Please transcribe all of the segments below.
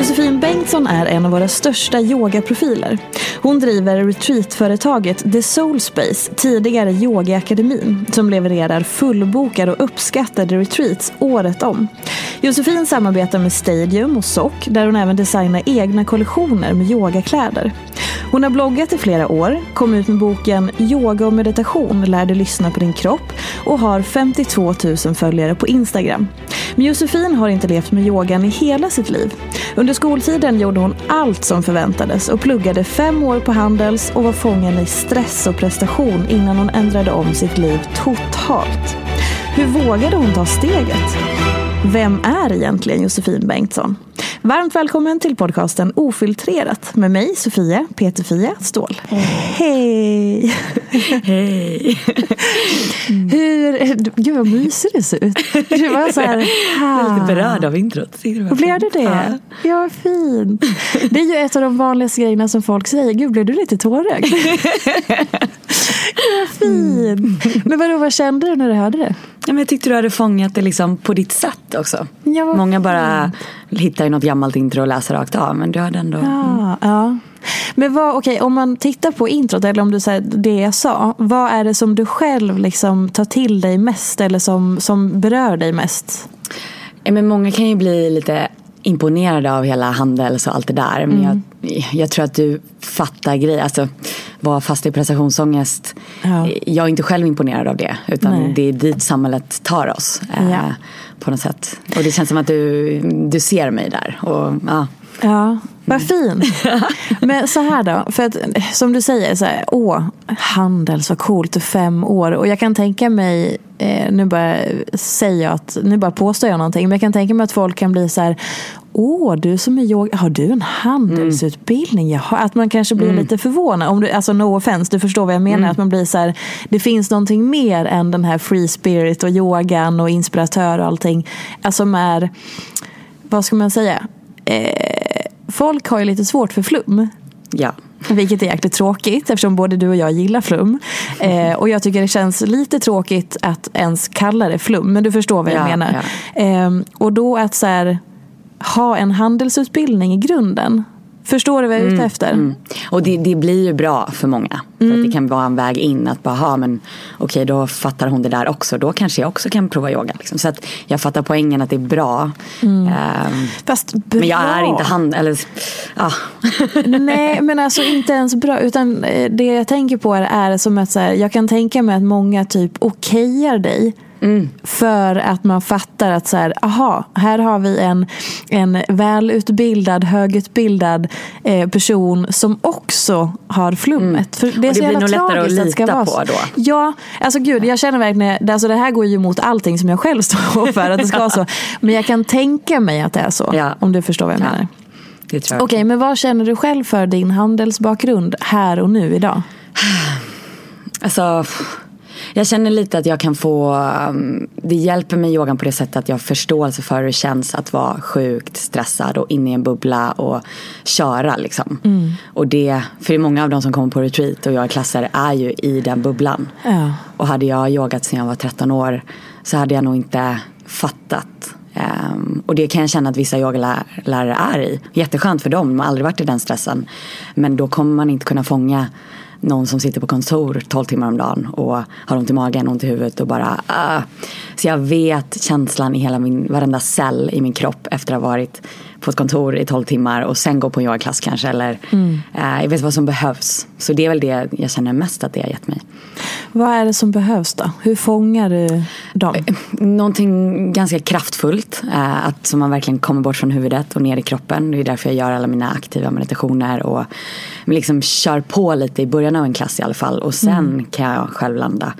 Josefin Bengtsson är en av våra största yogaprofiler. Hon driver retreatföretaget The Soul Space, tidigare Yogaakademin, som levererar fullbokade och uppskattade retreats året om. Josefin samarbetar med Stadium och Sock, där hon även designar egna kollektioner med yogakläder. Hon har bloggat i flera år, kom ut med boken Yoga och meditation lär dig lyssna på din kropp och har 52 000 följare på Instagram. Men Josefin har inte levt med yogan i hela sitt liv. Under under skoltiden gjorde hon allt som förväntades och pluggade fem år på Handels och var fången i stress och prestation innan hon ändrade om sitt liv totalt. Hur vågade hon ta steget? Vem är egentligen Josefin Bengtsson? Varmt välkommen till podcasten Ofiltrerat med mig Sofia Peterfia Ståhl. Hej! Hej! Hur, gud vad mysig du ser ut. Du var så här, Jag är lite berörd av introt. Blev du det? Ja, fint. Det är ju ett av de vanligaste grejerna som folk säger. Gud, blev du lite tårögd? Ja, fint. Men vadå, vad kände du när du hörde det? Ja, men jag tyckte du hade fångat det liksom på ditt sätt också. Ja, Många bara hittar något gammalt intro och läser rakt av. Men du hade ändå... Ja, ja. Men vad, okej, om man tittar på introt, eller om du säger det jag sa. Vad är det som du själv liksom tar till dig mest eller som, som berör dig mest? Men många kan ju bli lite imponerade av hela Handels och allt det där. Men jag, jag tror att du fattar grejer. Alltså, vara fast i prestationsångest. Ja. Jag är inte själv imponerad av det. Utan Nej. det är dit samhället tar oss. eh, Ja. På något sätt. Och det känns som att du, du ser mig där. Och, ja. Ja, vad fint. Men så här då, för att som du säger, så här, åh, Handels var coolt fem år. Och jag kan tänka mig, eh, nu bara säger jag att, nu bara påstår jag någonting, men jag kan tänka mig att folk kan bli så här, åh, du som är yoga, har du en handelsutbildning? Jaha, att man kanske blir lite förvånad. Om du, alltså no offense, du förstår vad jag menar. Att man blir så här, det finns någonting mer än den här free spirit och yogan och inspiratör och allting. Alltså som är, vad ska man säga? Eh, folk har ju lite svårt för flum. ja. Vilket är jäkligt tråkigt eftersom både du och jag gillar flum. Eh, och jag tycker det känns lite tråkigt att ens kalla det flum. Men du förstår vad jag Ja, menar. Eh, och då att så här, ha en handelsutbildning i grunden. Förstår du vad jag är ute efter? Mm. Och det, det blir ju bra för många. För att det kan vara en väg in. Att bara, ha, men okej då fattar hon det där också. Då kanske jag också kan prova yoga. Liksom. Så att jag fattar poängen att det är bra. Ehm, Fast bra. men jag är inte hand... Eller, ja. Nej, men alltså inte ens bra. Utan eh, det jag tänker på är, är som att så här, jag kan tänka mig att många typ okejar dig Mm. För att man fattar att så här, aha, här har vi en, en välutbildad, högutbildad eh, person som också har flummet. Mm. För det, är det blir nog lättare att lita att på då. Ja, alltså gud, jag känner verkligen, alltså det här går ju emot allting som jag själv står för att det ska vara så. Men jag kan tänka mig att det är så, ja. om du förstår vad jag ja. menar. Okej, okay, men vad känner du själv för din handelsbakgrund här och nu idag? Alltså, jag känner lite att jag kan få, um, det hjälper mig yogan på det sättet att jag har förståelse för hur det känns att vara sjukt stressad och inne i en bubbla och köra liksom. Mm. Och det, för många av de som kommer på retreat och gör klasser är ju i den bubblan. Ja. Och hade jag yogat sedan jag var 13 år så hade jag nog inte fattat Um, och det kan jag känna att vissa yogalärare är i. Jätteskönt för dem, de har aldrig varit i den stressen. Men då kommer man inte kunna fånga någon som sitter på kontor 12 timmar om dagen och har ont i magen, ont i huvudet och bara uh. Så jag vet känslan i hela min, varenda cell i min kropp efter att ha varit på ett kontor i 12 timmar och sen gå på en yogaklass kanske. Eller, mm. uh, jag vet vad som behövs. Så det är väl det jag känner mest att det har gett mig. Vad är det som behövs då? Hur fångar du dem? Eh, någonting ganska kraftfullt. Uh, att så man verkligen kommer bort från huvudet och ner i kroppen. Det är därför jag gör alla mina aktiva meditationer. Och liksom kör på lite i början av en klass i alla fall. Och sen mm. kan jag själv landa.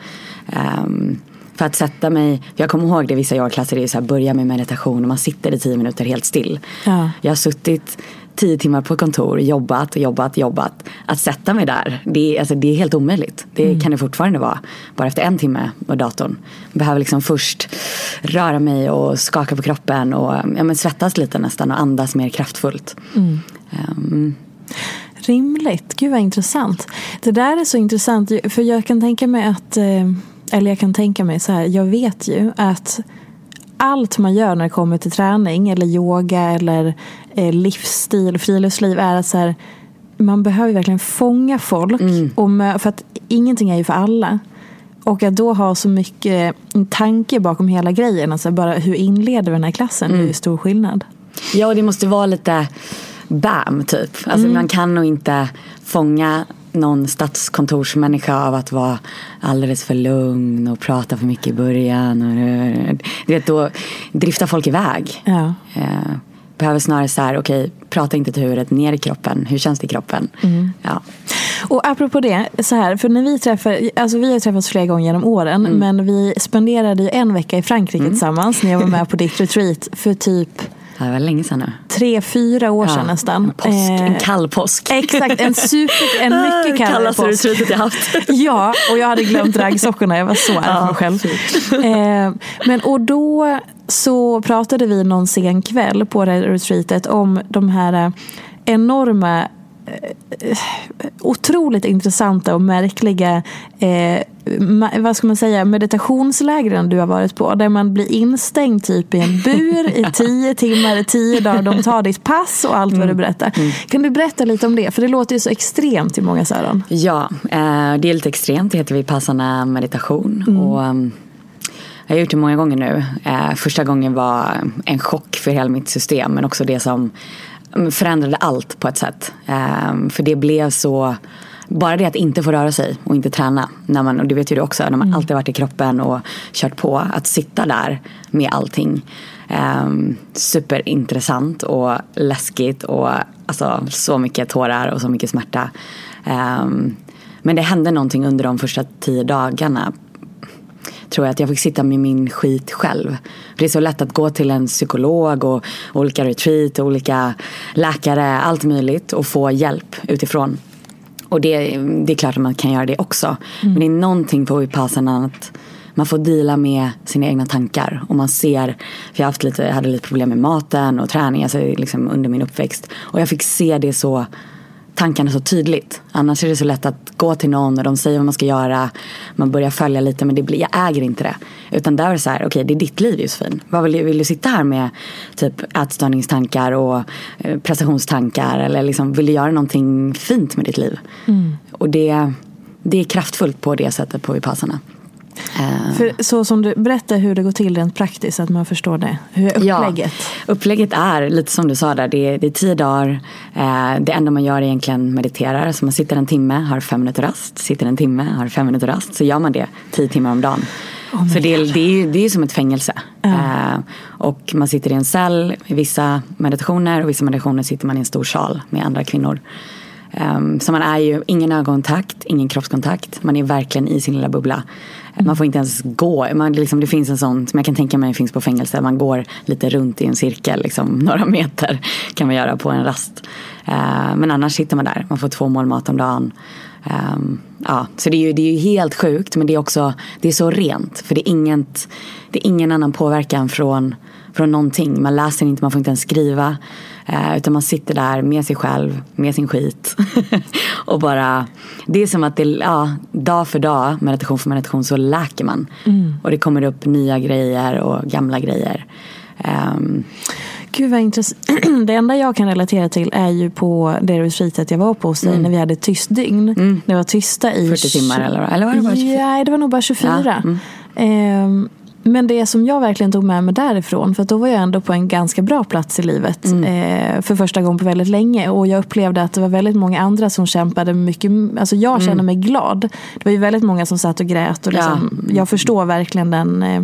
Um, för att sätta mig, jag kommer ihåg det vissa yogaklasser, det är så här, börja med meditation och man sitter i tio minuter helt still. Ja. Jag har suttit tio timmar på kontor, jobbat, jobbat, jobbat. Att sätta mig där, det är, alltså, det är helt omöjligt. Det mm. kan det fortfarande vara. Bara efter en timme på datorn. Jag behöver liksom först röra mig och skaka på kroppen och ja, men svettas lite nästan och andas mer kraftfullt. Mm. Um, Rimligt. Gud vad intressant. Det där är så intressant för jag kan tänka mig att, eh, eller jag kan tänka mig så här, jag vet ju att allt man gör när det kommer till träning eller yoga eller eh, livsstil, friluftsliv är att så här, man behöver verkligen fånga folk. Mm. Och för att ingenting är ju för alla. Och att då ha så mycket tanke bakom hela grejen. Alltså bara hur inleder vi den här klassen? Mm. Det är ju stor skillnad. Ja, och det måste vara lite bam typ. Alltså mm. man kan nog inte fånga någon stadskontorsmänniska av att vara alldeles för lugn och prata för mycket i början. Och, du vet, då driftar folk iväg. Ja. Eh, behöver snarare så här, okej, okay, prata inte till huvudet, ner i kroppen. Hur känns det i kroppen? Mm. Ja. Och apropå det, så här, för när vi träffar, alltså vi har träffats flera gånger genom åren, mm. men vi spenderade ju en vecka i Frankrike mm. tillsammans när jag var med på ditt retreat för typ det var länge sedan nu. Tre, fyra år sedan ja, nästan. En, påsk, eh, en kall påsk. Exakt, en super, en mycket kallare Kallaste påsk. retreatet jag haft. ja, och jag hade glömt raggsockorna. Jag var så arg på mig själv. Eh, men och då så pratade vi någon sen kväll på det retreatet om de här enorma Eh, otroligt intressanta och märkliga eh, vad ska man säga, meditationslägren du har varit på. Där man blir instängd typ i en bur i tio timmar, i tio dagar. De tar ditt pass och allt vad du mm. berättar. Mm. Kan du berätta lite om det? För det låter ju så extremt i många öron. Ja, eh, det är lite extremt. Det heter Vipassana meditation. Mm. Och, um, jag har gjort det många gånger nu. Eh, första gången var en chock för hela mitt system men också det som förändrade allt på ett sätt. Um, för det blev så bara det att inte få röra sig och inte träna. När man, och det vet ju du också, när man mm. alltid varit i kroppen och kört på. Att sitta där med allting. Um, superintressant och läskigt och alltså, så mycket tårar och så mycket smärta. Um, men det hände någonting under de första tio dagarna tror jag att jag fick sitta med min skit själv. För det är så lätt att gå till en psykolog och olika retreat, och olika läkare, allt möjligt och få hjälp utifrån. Och det, det är klart att man kan göra det också. Mm. Men det är någonting på Vipassana att man får dela med sina egna tankar. Och man ser, för jag, haft lite, jag hade lite problem med maten och träning alltså liksom under min uppväxt. Och jag fick se det så tankarna så tydligt. Annars är det så lätt att gå till någon och de säger vad man ska göra. Man börjar följa lite men det blir, jag äger inte det. Utan där är det så här, okej okay, det är ditt liv Josefin. Vad vill, vill du sitta här med typ ätstörningstankar och eh, prestationstankar? Eller liksom, vill du göra någonting fint med ditt liv? Mm. Och det, det är kraftfullt på det sättet på Vipassana. För så som du berättar hur det går till rent praktiskt, så att man förstår det. Hur är upplägget? Ja, upplägget är lite som du sa där, det är, det är tio dagar. Eh, det enda man gör är egentligen mediterar. Så man sitter en timme, har fem minuter rast. Sitter en timme, har fem minuter rast. Så gör man det tio timmar om dagen. Oh så det, är- det, är, det är som ett fängelse. Eh, och man sitter i en cell i vissa meditationer och vissa meditationer sitter man i en stor sal med andra kvinnor. Ehm, så man är ju ingen ögonkontakt, ingen kroppskontakt. Man är verkligen i sin lilla bubbla. Mm. Man får inte ens gå. Man, liksom, det finns en sån som jag kan tänka mig finns på fängelse. Man går lite runt i en cirkel, liksom, några meter kan man göra på en rast. Eh, men annars sitter man där. Man får två mål mat om dagen. Um, ja, så det är, ju, det är ju helt sjukt men det är också det är så rent. För det är, inget, det är ingen annan påverkan från, från någonting. Man läser inte, man får inte ens skriva. Eh, utan man sitter där med sig själv, med sin skit. och bara, det är som att det, ja, dag för dag, meditation för meditation så läker man. Och det kommer upp nya grejer och gamla grejer. Ehm, Gud vad intressant. Det enda jag kan relatera till är ju på det retreatet jag var på hos dig när vi hade tyst dygn. Det var tysta i... 40 timmar eller, eller var det bara 24? Nej, det var nog bara 24. Ja, mm. Ehm, men det som jag verkligen tog med mig därifrån, för då var jag ändå på en ganska bra plats i livet Mm. eh, för första gången på väldigt länge. Och jag upplevde att det var väldigt många andra som kämpade mycket. Alltså jag kände mig glad. Det var ju väldigt många som satt och grät. Och liksom, Mm. Ja. Jag förstår verkligen den eh,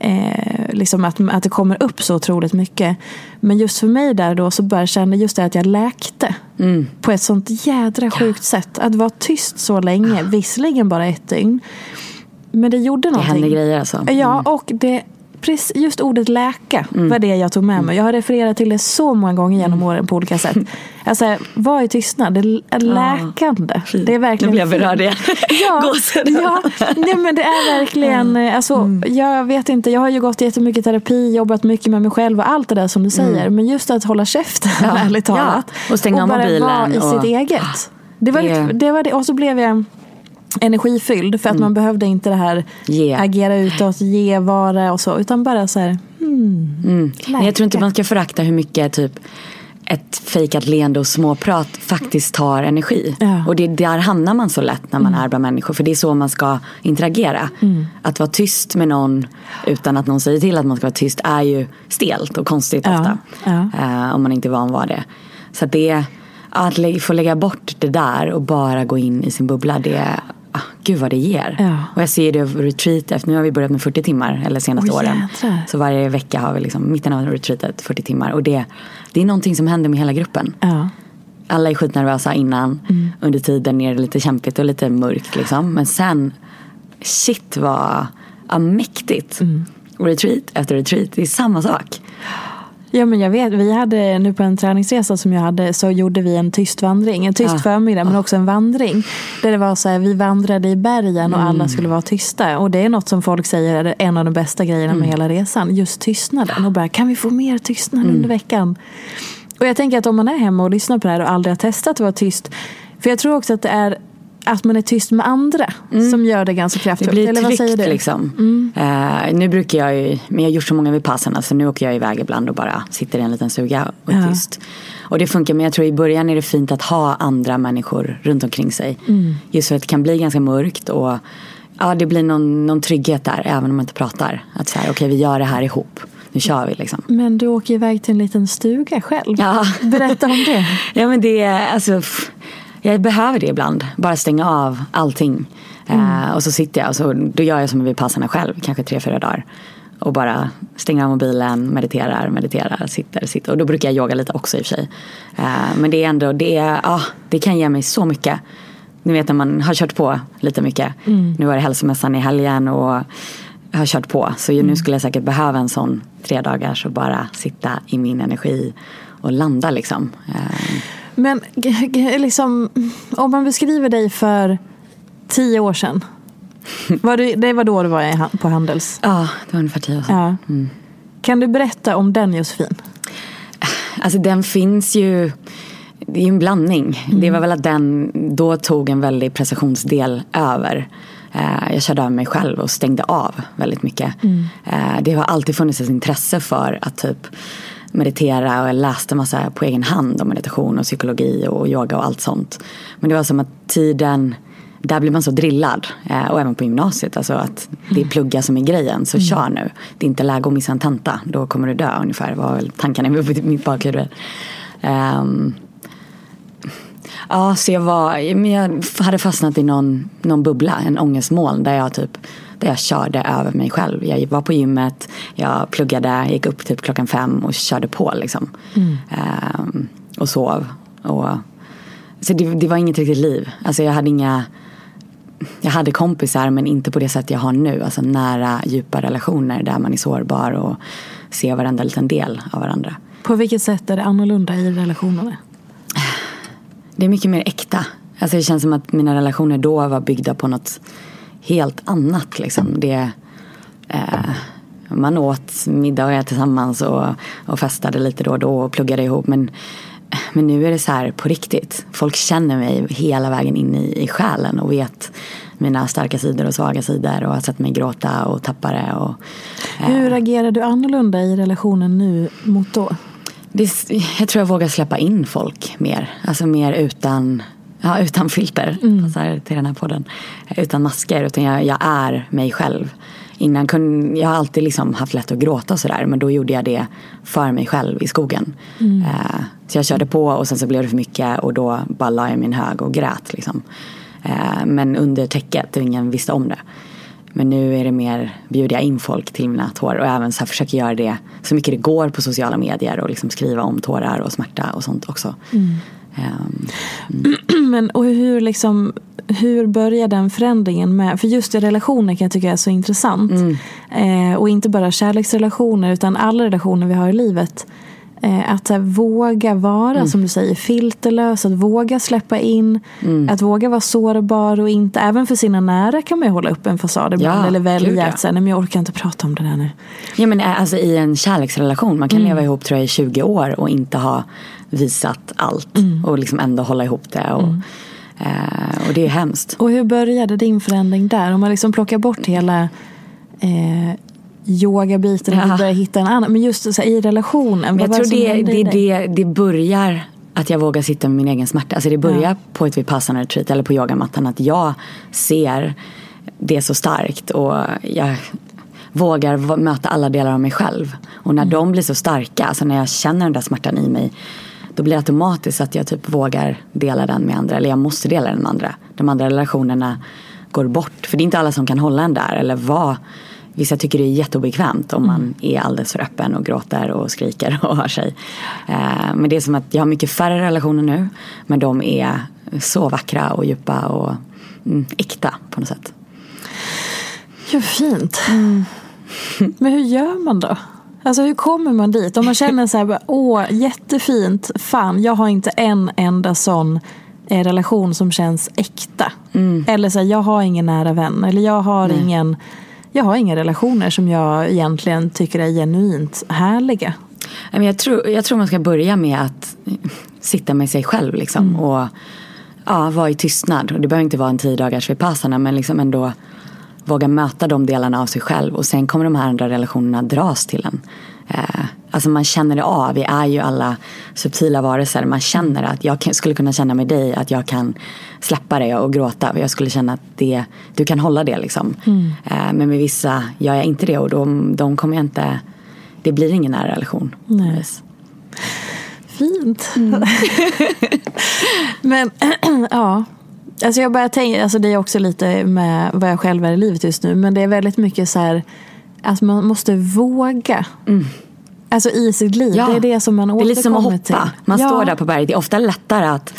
Eh, liksom att, att det kommer upp så otroligt mycket. Men just för mig där då så bara kände just det att jag läkte. Mm. På ett sånt jädra sjukt sätt. Att vara tyst så länge, visserligen bara ett dygn. Men det gjorde det någonting. händer grejer alltså. Ja, och det, precis, just ordet läka Mm. var det jag tog med mig. Jag har refererat till det så många gånger genom åren på olika sätt. Alltså, var i tystnad, det är läkande. Det är verkligen Nu blir jag berörd igen. Ja, ja nej, men det är verkligen, eh, alltså, Mm. jag vet inte, jag har ju gått jättemycket terapi, jobbat mycket med mig själv och allt det där som du säger. Men just att hålla käften, Mm. Ja, ärligt talat. ja. Och stänga av bara mobilen vara i och- sitt eget. Det var, Det- det... Det var det. Och så blev jag energifylld för att man behövde inte det här Mm. Ge. agera utåt, ge, vara och så. Utan bara så här, hmm, Mm. Men jag tror inte man ska förakta hur mycket typ ett fejkat leende och småprat faktiskt tar energi. Ja. Mm. Och det, där hamnar man så lätt när man är bland människor. För det är så man ska interagera. Att vara tyst med någon utan att någon säger till att man ska vara tyst är ju stelt och konstigt Ja, ofta. ja. Eh, om man inte är van vara det. Så att det, att få lägga bort det där och bara gå in i sin bubbla. Det, ah, gud vad det ger. Ja. Och jag ser det över retreat. Efter, nu har vi börjat med 40 timmar. Eller senaste Åh, åren. Så varje vecka har vi liksom mitten av retreatet 40 timmar. Och det, det är någonting som händer med hela gruppen. Ja. Alla är skitnervösa innan. Mm. Under tiden är det lite kämpigt och lite mörkt liksom. Men sen, shit vad ja, mäktigt. Mm. Retreat efter retreat, det är samma sak. Ja men jag vet, vi hade nu på en träningsresa som jag hade så gjorde vi en tyst vandring. En tyst Ah. förmiddag men också en vandring. Där det var så här, vi vandrade i bergen och Mm. alla skulle vara tysta. Och det är något som folk säger är en av de bästa grejerna Mm. med hela resan. Just tystnaden. Och bara, kan vi få mer tystnad Mm. under veckan? Och jag tänker att om man är hemma och lyssnar på det här och aldrig har testat att vara tyst. För jag tror också att det är att man är tyst med andra som gör det ganska Mm. Det kraftfullt. blir Eller vad säger du? liksom. Eh, nu brukar jag ju, men jag har gjort så många Vipassana så nu åker jag iväg ibland och bara sitter i en liten stuga och är Ja. tyst. Och det funkar men jag tror i början är det fint att ha andra människor runt omkring sig. Mm. Just för att det kan bli ganska mörkt och ja, det blir någon, någon trygghet där även om man inte pratar. Att så här, okej vi gör det här ihop. Nu kör vi liksom. Men du åker iväg till en liten stuga själv. Ja. Berätta om det. Ja men det är alltså Jag behöver det ibland. Bara stänga av allting. Eh, och så sitter jag och så, då gör jag som vi passarna själv. Kanske tre, fyra dagar. Och bara stänger av mobilen, mediterar, mediterar, sitter, sitter. Och då brukar jag yoga lite också i och för sig. Eh, men det är ändå, det, ah, det kan ge mig så mycket. Ni vet när man har kört på lite mycket. Nu var det hälsomässan i helgen och har kört på. Så nu skulle jag säkert behöva en sån tre dagar och bara sitta i min energi och landa liksom. Eh, Men liksom, om man beskriver dig för tio år sedan. Var du, det var då du var på Handels. Ja, det var ungefär tio år sedan. Ja. Kan du berätta om den Josefin? Alltså den finns ju, det är ju en blandning. Det var väl att den då tog en väldig prestationsdel över. Eh, Jag körde över mig själv och stängde av väldigt mycket. Eh, Det har alltid funnits ett intresse för att typ meditera och jag läste massa på egen hand om meditation och psykologi och yoga och allt sånt. Men det var som att tiden där blir man så drillad. Eh, och även på gymnasiet. Alltså att det är plugga som är grejen. Så kör nu. Det är inte läge att missa en tenta. Då kommer du dö ungefär. var väl tankarna i mitt bakhuvud. Um, ja, så jag var, men jag hade fastnat i någon, någon bubbla. En ångestmoln där jag typ där jag körde över mig själv. Jag var på gymmet, jag pluggade, gick upp typ klockan fem och körde på liksom. Mm. Um, och sov. Och, så det, det, var inget riktigt liv. Alltså jag hade inga jag hade kompisar men inte på det sätt jag har nu. Alltså nära, djupa relationer där man är sårbar och ser varenda liten del av varandra. På vilket sätt är det annorlunda i relationerna? Det är mycket mer äkta. Alltså det känns som att mina relationer då var byggda på något helt annat. Liksom. Det, eh, man åt middagar tillsammans och, och festade lite då och då och pluggade ihop. Men, men nu är det så här på riktigt. Folk känner mig hela vägen in i, i själen och vet mina starka sidor och svaga sidor och har sett mig gråta och tappa det. Och, eh. Hur agerar du annorlunda i relationen nu mot då? Det, jag tror jag vågar släppa in folk mer. Alltså mer utan Ja, utan filter. Mm. Passar till den här podden. Utan masker. Utan jag, jag är mig själv. Innan kunde, jag har alltid liksom haft lätt att gråta och sådär. Men då gjorde jag det för mig själv i skogen. Mm. Uh, så jag körde på och sen så blev det för mycket. Och då bara la jag min hög och grät. Liksom. Uh, men under täcket och ingen visste om det. Men nu är det mer, bjuder jag in folk till mina tårar och även så här försöker göra det så mycket det går på sociala medier och liksom skriva om tårar och smärta och sånt också. Mm. Um, Men och hur, liksom, hur börjar den förändringen med, för just i relationer kan jag tycka är så intressant. Mm. Eh, och inte bara kärleksrelationer utan alla relationer vi har i livet. Eh, att här, våga vara, mm. som du säger, filterlös, att våga släppa in, mm. att våga vara sårbar och inte, även för sina nära kan man ju hålla upp en fasad ibland. Ja, eller välja att säga, nej men jag orkar inte prata om det där nu. Ja men eh, alltså i en kärleksrelation, man kan mm. leva ihop tror jag i 20 år och inte ha visat allt mm. och liksom ändå hålla ihop det. Och, mm. eh, och det är hemskt. Och hur började din förändring där? Om man liksom plockar bort hela eh, yogabiten och ja. börjar hitta en annan. Men just så här, i relationen. Men jag tror det, det, det, det börjar att jag vågar sitta med min egen smärta. Alltså det börjar ja. på ett vipassana retreat eller på yogamattan. Att jag ser det så starkt och jag vågar möta alla delar av mig själv. Och när mm. de blir så starka, alltså när jag känner den där smärtan i mig då blir det automatiskt att jag typ vågar dela den med andra. Eller jag måste dela den med andra. De andra relationerna går bort. För det är inte alla som kan hålla en där. Eller vad. Vissa tycker det är jätteobekvämt om man mm. är alldeles för öppen och gråter och skriker och har sig. Eh, men det är som att jag har mycket färre relationer nu. Men de är så vackra och djupa och mm, äkta på något sätt. Ja, fint. Mm. Men hur gör man då? Alltså hur kommer man dit? Om man känner så här, åh jättefint, fan jag har inte en enda sån eh, relation som känns äkta. Mm. Eller så här, jag har ingen nära vän. Eller jag har Nej. ingen jag har inga relationer som jag egentligen tycker är genuint härliga. Jag tror, jag tror man ska börja med att sitta med sig själv liksom. Mm. Och ja, vara i tystnad. Och det behöver inte vara en tio dagars vipassana men liksom ändå våga möta de delarna av sig själv och sen kommer de här andra relationerna dras till en. Eh, alltså man känner det av, vi är ju alla subtila varelser. Man känner att jag skulle kunna känna med dig att jag kan släppa det och gråta. Jag skulle känna att det, du kan hålla det liksom. Mm. Eh, men med vissa gör jag inte det och de, de kommer jag inte, det blir ingen nära relation. Nej. Fint. Mm. men ja, Alltså jag börjar tänka, alltså det är också lite med vad jag själv är i livet just nu. Men det är väldigt mycket så här att man måste våga. Mm. Alltså i sitt liv. Ja. Det är det som man återkommer till. Det är lite som att hoppa. Till. Man ja. står där på berget. Det är ofta lättare att,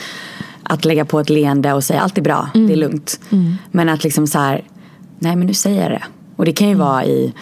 att lägga på ett leende och säga allt är bra, mm. det är lugnt. Mm. Men att liksom så här, nej men nu säger jag det. Och det kan ju mm. vara i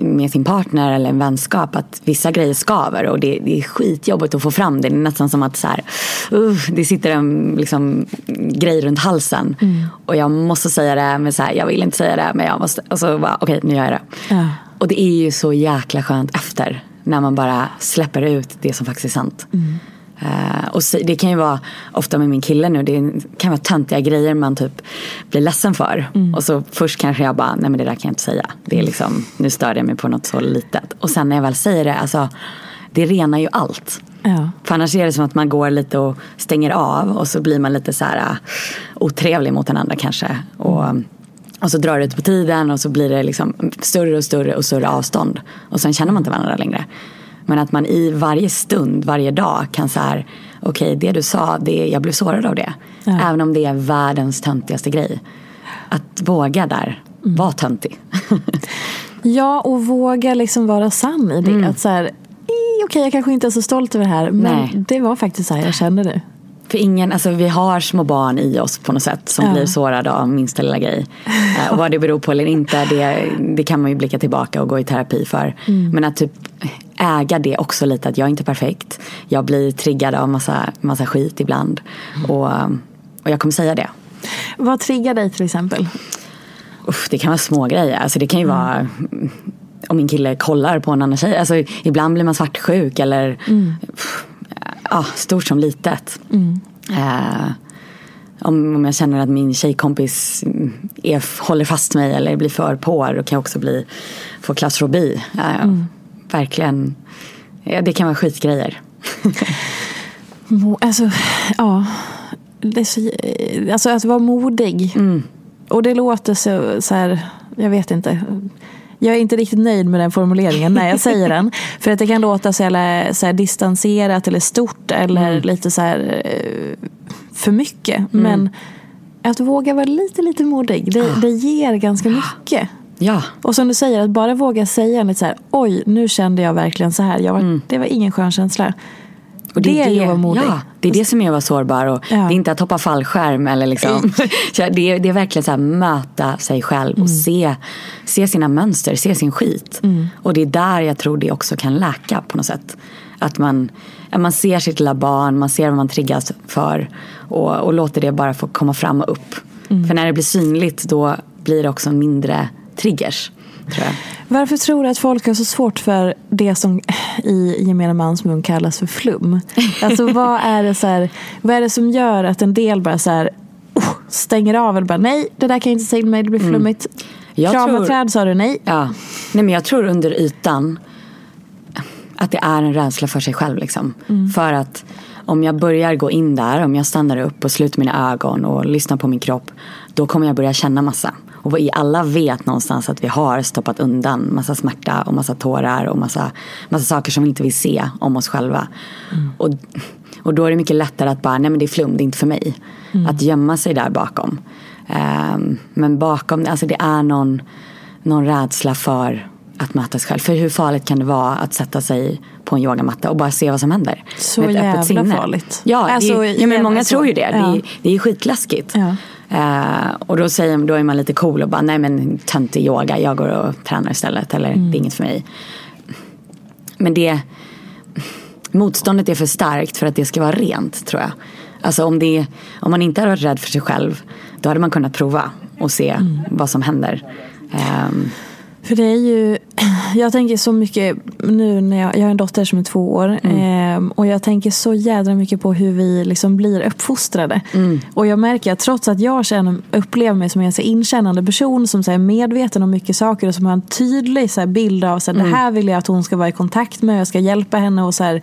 med sin partner eller en vänskap att vissa grejer skaver och det, det är skitjobbigt att få fram det. Det är nästan som att så här, uh, det sitter en liksom, grej runt halsen mm. och jag måste säga det men så här, jag vill inte säga det men jag måste. Och så bara okej okay, nu gör jag det. Ja. Och det är ju så jäkla skönt efter när man bara släpper ut det som faktiskt är sant. Mm. Uh, och det kan ju vara, ofta med min kille nu, det kan vara töntiga grejer man typ blir ledsen för. Mm. Och så först kanske jag bara, nej men det där kan jag inte säga. Det är liksom, nu stör jag mig på något så litet. Och sen när jag väl säger det, alltså det renar ju allt. Ja. För annars är det som att man går lite och stänger av och så blir man lite så här uh, otrevlig mot den andra kanske. Och, och så drar det ut på tiden och så blir det liksom större och större och större avstånd. Och sen känner man inte varandra längre. Men att man i varje stund, varje dag kan så här, okej okay, det du sa, det, jag blev sårad av det. Ja. Även om det är världens töntigaste grej. Att våga där. var töntig. Ja, och våga liksom vara sann i det. Mm. Att så här, "Eh, okej jag kanske inte är så stolt över det här, men Nej. det var faktiskt så här jag kände nu. För ingen, alltså vi har små barn i oss på något sätt som Ja. blir sårade av minsta lilla grej. Eh, och vad det beror på eller inte, det, det kan man ju blicka tillbaka och gå i terapi för. Mm. Men att typ äga det också lite, att jag är inte perfekt. Jag blir triggad av massa, massa skit ibland. Mm. Och, och jag kommer säga det. Vad triggar dig till exempel? Uff, det kan vara små grejer. Alltså det kan ju vara mm, om min kille kollar på en annan tjej. Alltså, ibland blir man svartsjuk eller pff, ja, stort som litet. Eh, om, om jag känner att min tjejkompis mm, är, håller fast mig eller blir för på då kan jag också bli, få klaustrofobi. Eh, Verkligen. Ja, det kan vara skitgrejer. Alltså, ja. Det så, alltså att vara modig. Och det låter så, så här, jag vet inte. Jag är inte riktigt nöjd med den formuleringen när jag säger den. För att det kan låta så, jävla, så här distanserat eller stort eller lite så här eh, för mycket. Men att våga vara lite, lite modig, det, det ger ganska mycket. Ja, Och som du säger, att bara våga säga lite så här, oj, nu kände jag verkligen så här. Jag var, Det var ingen skön känsla. Och det, är ju att vara modig. Ja, det är det som att vara sårbar. Och Ja. Det är inte att hoppa fallskärm eller liksom. Det, är, det är verkligen så här, möta sig själv Mm. och se, se sina mönster, se sin skit. Och det är där jag tror det också kan läka på något sätt. Att man, att man ser sitt lilla barn, man ser vad man triggas för och, och låter det bara få komma fram och upp. Mm. För när det blir synligt då blir det också mindre triggers. Tror jag. Varför tror du att folk har så svårt för det som i gemene mans mun kallas för flum? Alltså vad är det, så här, vad är det som gör att en del bara så här, oh, stänger av eller bara nej, det där kan jag inte säga till mig, det blir flummigt. Jag Krama tror- träd sa du nej. Ja, nej men jag tror under ytan att det är en rädsla för sig själv. Liksom. För att om jag börjar gå in där, om jag stannar upp och sluter mina ögon och lyssnar på min kropp, då kommer jag börja känna massa. Och vi alla vet någonstans att vi har stoppat undan massa smärta och massa tårar och massa, massa saker som vi inte vill se om oss själva. Och, och då är det mycket lättare att bara, nej men det är flum, det är inte för mig. Att gömma sig där bakom. Ehm, men bakom, alltså det är någon, någon rädsla för att möta sig själv. För hur farligt kan det vara att sätta sig på en yogamatta och bara se vad som händer? Så Med ett öppet jävla sinne. farligt. Ja, Alltså, det, är- ja men många jävla tror ju så. det. Det, Ja. är, det är skitläskigt. Ja. Eh, och då, säger, då är man lite cool och bara, nej men töntig yoga, jag går och tränar istället. Eller Mm. det är inget för mig. Men det, motståndet är för starkt för att det ska vara rent tror jag. Alltså om, det, om man inte hade varit rädd för sig själv, då hade man kunnat prova och se Mm. vad som händer. Ehm, För det är ju, jag tänker så mycket nu när jag, jag har en dotter som är två år. ehm, och jag tänker så jädra mycket på hur vi liksom blir uppfostrade. Och jag märker att trots att jag känner, upplever mig som en så inkännande person som så är medveten om mycket saker och som har en tydlig så bild av så här, det här vill jag att hon ska vara i kontakt med. Jag ska hjälpa henne och så här,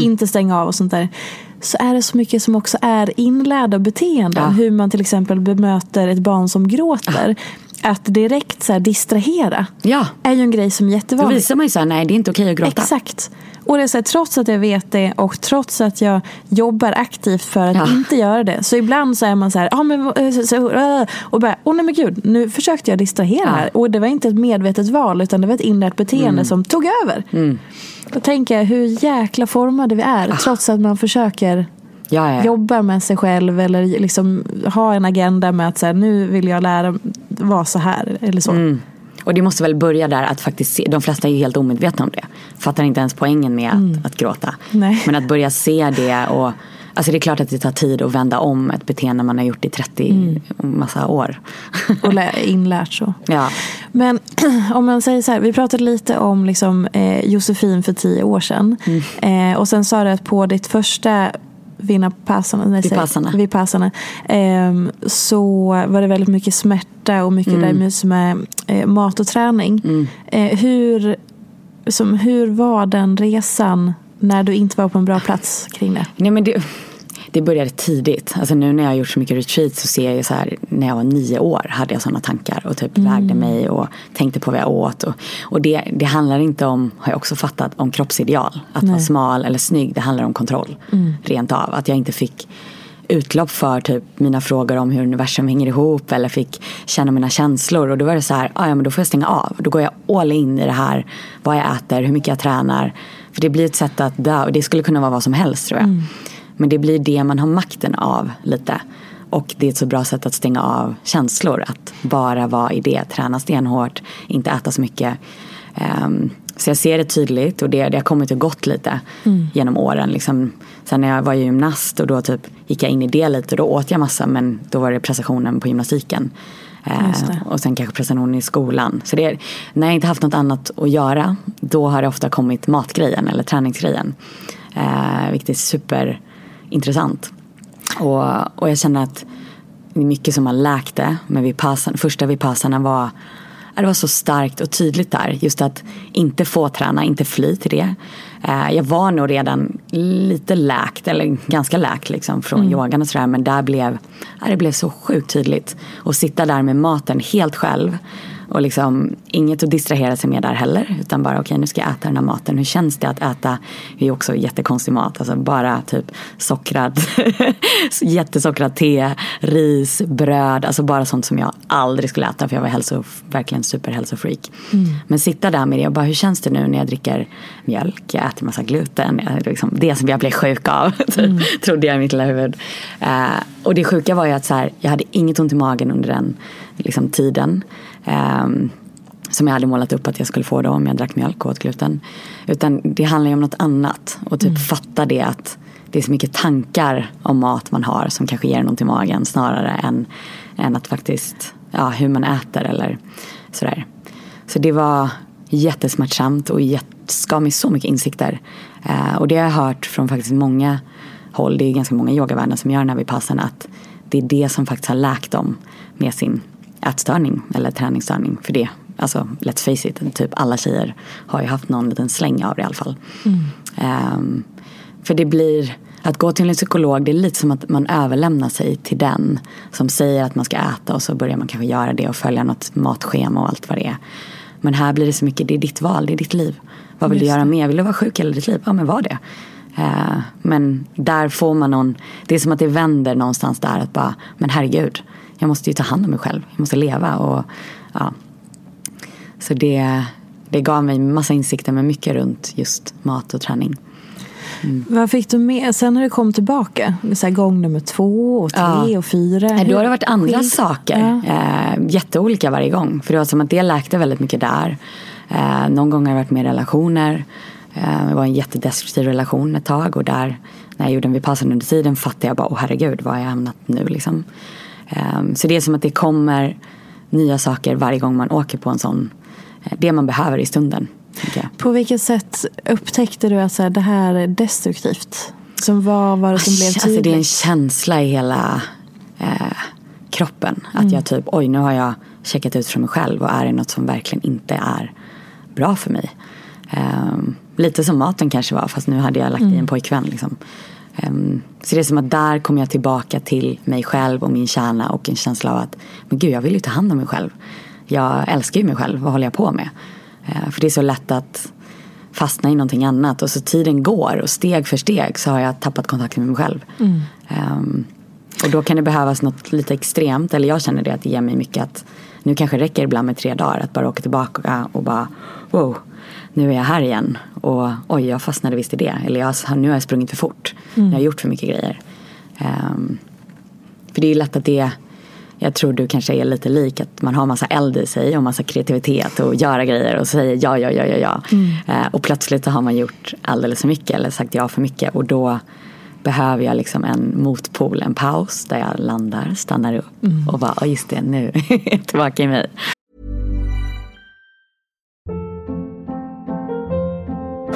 inte stänga av och sånt där. Så är det så mycket som också är inlärda beteenden. Ja. Hur man till exempel bemöter ett barn som gråter. Att direkt så distrahera ja, är ju en grej som är då jättevanlig. visar man ju så här, nej det är inte okej att gråta. Exakt. Och det är så här, trots att jag vet det och trots att jag jobbar aktivt för att Ja. inte göra det. Så ibland så är man så här, ah, men, eh, äh, och bara, åh nej men gud, nu försökte jag distrahera Ja. här. Och det var inte ett medvetet val utan det var ett inlärt beteende Mm. som tog över. Då tänker jag hur jäkla formade vi är trots att man försöker Ja, ja. jobba med sig själv eller liksom ha en agenda med att så här, nu vill jag lära vara så här eller så. Mm. Och det måste väl börja där att faktiskt se, de flesta är ju helt omedvetna om det. Fattar inte ens poängen med att, att gråta. Nej. Men att börja se det och Alltså det är klart att det tar tid att vända om ett beteende man har gjort i 30 massa år. Och lä- inlärt så. ja. Men om man säger så här, vi pratade lite om liksom, eh, Josefin för tio år sedan. Mm. Eh, och sen sa du att på ditt första Vipassana, nej, Vipassana. Vipassana ehm, så var det väldigt mycket smärta och mycket Mm. där med, som är, eh, mat och träning. Eh, hur, som, hur var den resan när du inte var på en bra plats kring det? Nej men det, det började tidigt. Alltså nu när jag har gjort så mycket retreat så ser jag så här, när jag var nio år hade jag sådana tankar och typ vägde mig och tänkte på vad jag åt. Och, och det, det handlar inte om, har jag också fattat, om kroppsideal. Att vara smal eller snygg, det handlar om kontroll. Rent av. Att jag inte fick utlopp för typ mina frågor om hur universum hänger ihop eller fick känna mina känslor. Och då var det så här, ah, ja men då får jag stänga av. Då går jag all in i det här, vad jag äter, hur mycket jag tränar. För det blir ett sätt att dö och det skulle kunna vara vad som helst tror jag. Mm. Men det blir det man har makten av lite. Och det är ett så bra sätt att stänga av känslor. Att bara vara i det, träna stenhårt, inte äta så mycket. Um, så jag ser det tydligt och det, det har kommit och gått lite mm. genom åren. Liksom, sen när jag var gymnast och då typ gick jag in i det lite. Då åt jag massa men då var det prestationen på gymnastiken. Eh, och sen kanske prestationen i skolan. Så det, när jag inte haft något annat att göra då har det ofta kommit matgrejen eller träningsgrejen. Eh, vilket är superintressant. Och, och jag känner att det är mycket som har läkt det. Men vipassan, första vipassarna var det var så starkt och tydligt där. Just att inte få träna, inte fly till det. Eh, jag var nog redan lite läkt, eller ganska läkt liksom, från mm. yogan och sådär. Men där blev, det blev så sjukt tydligt. Och sitta där med maten helt själv. Och liksom inget att distrahera sig med där heller. Utan bara okej okay, nu ska jag äta den här maten. Hur känns det att äta, det är också jättekonstig mat. Alltså bara typ sockrad, jättesockrad te, ris, bröd. Alltså bara sånt som jag aldrig skulle äta för jag var hälso, verkligen superhälsofreak. Mm. Men sitta där med det och bara hur känns det nu när jag dricker mjölk, jag äter massa gluten. Jag, liksom, det som jag blev sjuk av typ, mm. trodde jag i mitt lilla huvud. Uh, och det sjuka var ju att så här, jag hade inget ont i magen under den liksom, tiden. Um, som jag hade målat upp att jag skulle få då om jag drack mjölk och åt gluten. Utan det handlar ju om något annat. Och typ mm. fatta det att det är så mycket tankar om mat man har som kanske ger något i magen snarare än, än att faktiskt, ja hur man äter eller sådär. Så det var jättesmärtsamt och gav mig så mycket insikter. Uh, och det har jag hört från faktiskt många håll, det är ganska många yogavärden som gör den här vipassana, att det är det som faktiskt har läkt dem med sin ätstörning eller träningsstörning för det. Alltså let's face it, typ alla tjejer har ju haft någon liten släng av det i alla fall. Mm. Um, för det blir, att gå till en psykolog det är lite som att man överlämnar sig till den som säger att man ska äta och så börjar man kanske göra det och följa något matschema och allt vad det är. Men här blir det så mycket, det är ditt val, det är ditt liv. Vad vill Just du göra mer? Vill du vara sjuk hela ditt liv? Ja men var det. Uh, men där får man någon, det är som att det vänder någonstans där att bara, men herregud jag måste ju ta hand om mig själv. Jag måste leva. Och, ja. Så det, det gav mig massa insikter med mycket runt just mat och träning. Mm. Vad fick du med sen när du kom tillbaka? Så här gång nummer två och tre ja. och fyra? Då har det varit andra Skil saker. Ja. Eh, jätteolika varje gång. För det var som att det läkte väldigt mycket där. Eh, någon gång har jag varit med i relationer. Eh, det var en jättedestruktiv relation ett tag. Och där, när jag gjorde en vipassana under tiden fattade jag bara, åh herregud, var har jag hamnat nu liksom? Ehm, så det är som att det kommer nya saker varje gång man åker på en sån, eh, det man behöver i stunden. På vilket sätt upptäckte du att det här är destruktivt? Som vad var det som blev tydligt? Alltså det är en känsla i hela eh, kroppen. Att mm. jag typ, oj nu har jag checkat ut från mig själv och är det något som verkligen inte är bra för mig. Um, lite som maten kanske var fast nu hade jag lagt mm. i en pojkvän. Liksom. Ehm, så det är som att där kommer jag tillbaka till mig själv och min kärna och en känsla av att men gud jag vill ju ta hand om mig själv. Jag älskar ju mig själv, vad håller jag på med? Ehm, för det är så lätt att fastna i någonting annat och så tiden går och steg för steg så har jag tappat kontakten med mig själv. Mm. Um, och då kan det behövas något lite extremt, eller jag känner det att det ger mig mycket att nu kanske det räcker ibland med tre dagar att bara åka tillbaka och bara wow, nu är jag här igen och oj, jag fastnade visst i det. Eller jag, nu har jag sprungit för fort. Mm. Jag har gjort för mycket grejer. Um, för det är lätt att det, jag tror du kanske är lite lik, att man har massa eld i sig och massa kreativitet och göra grejer och säger ja, ja, ja, ja, ja. Mm. Uh, och plötsligt så har man gjort alldeles för mycket eller sagt ja för mycket och då behöver jag liksom en motpol, en paus där jag landar, stannar upp mm. och bara, ja just det, nu är jag tillbaka i mig.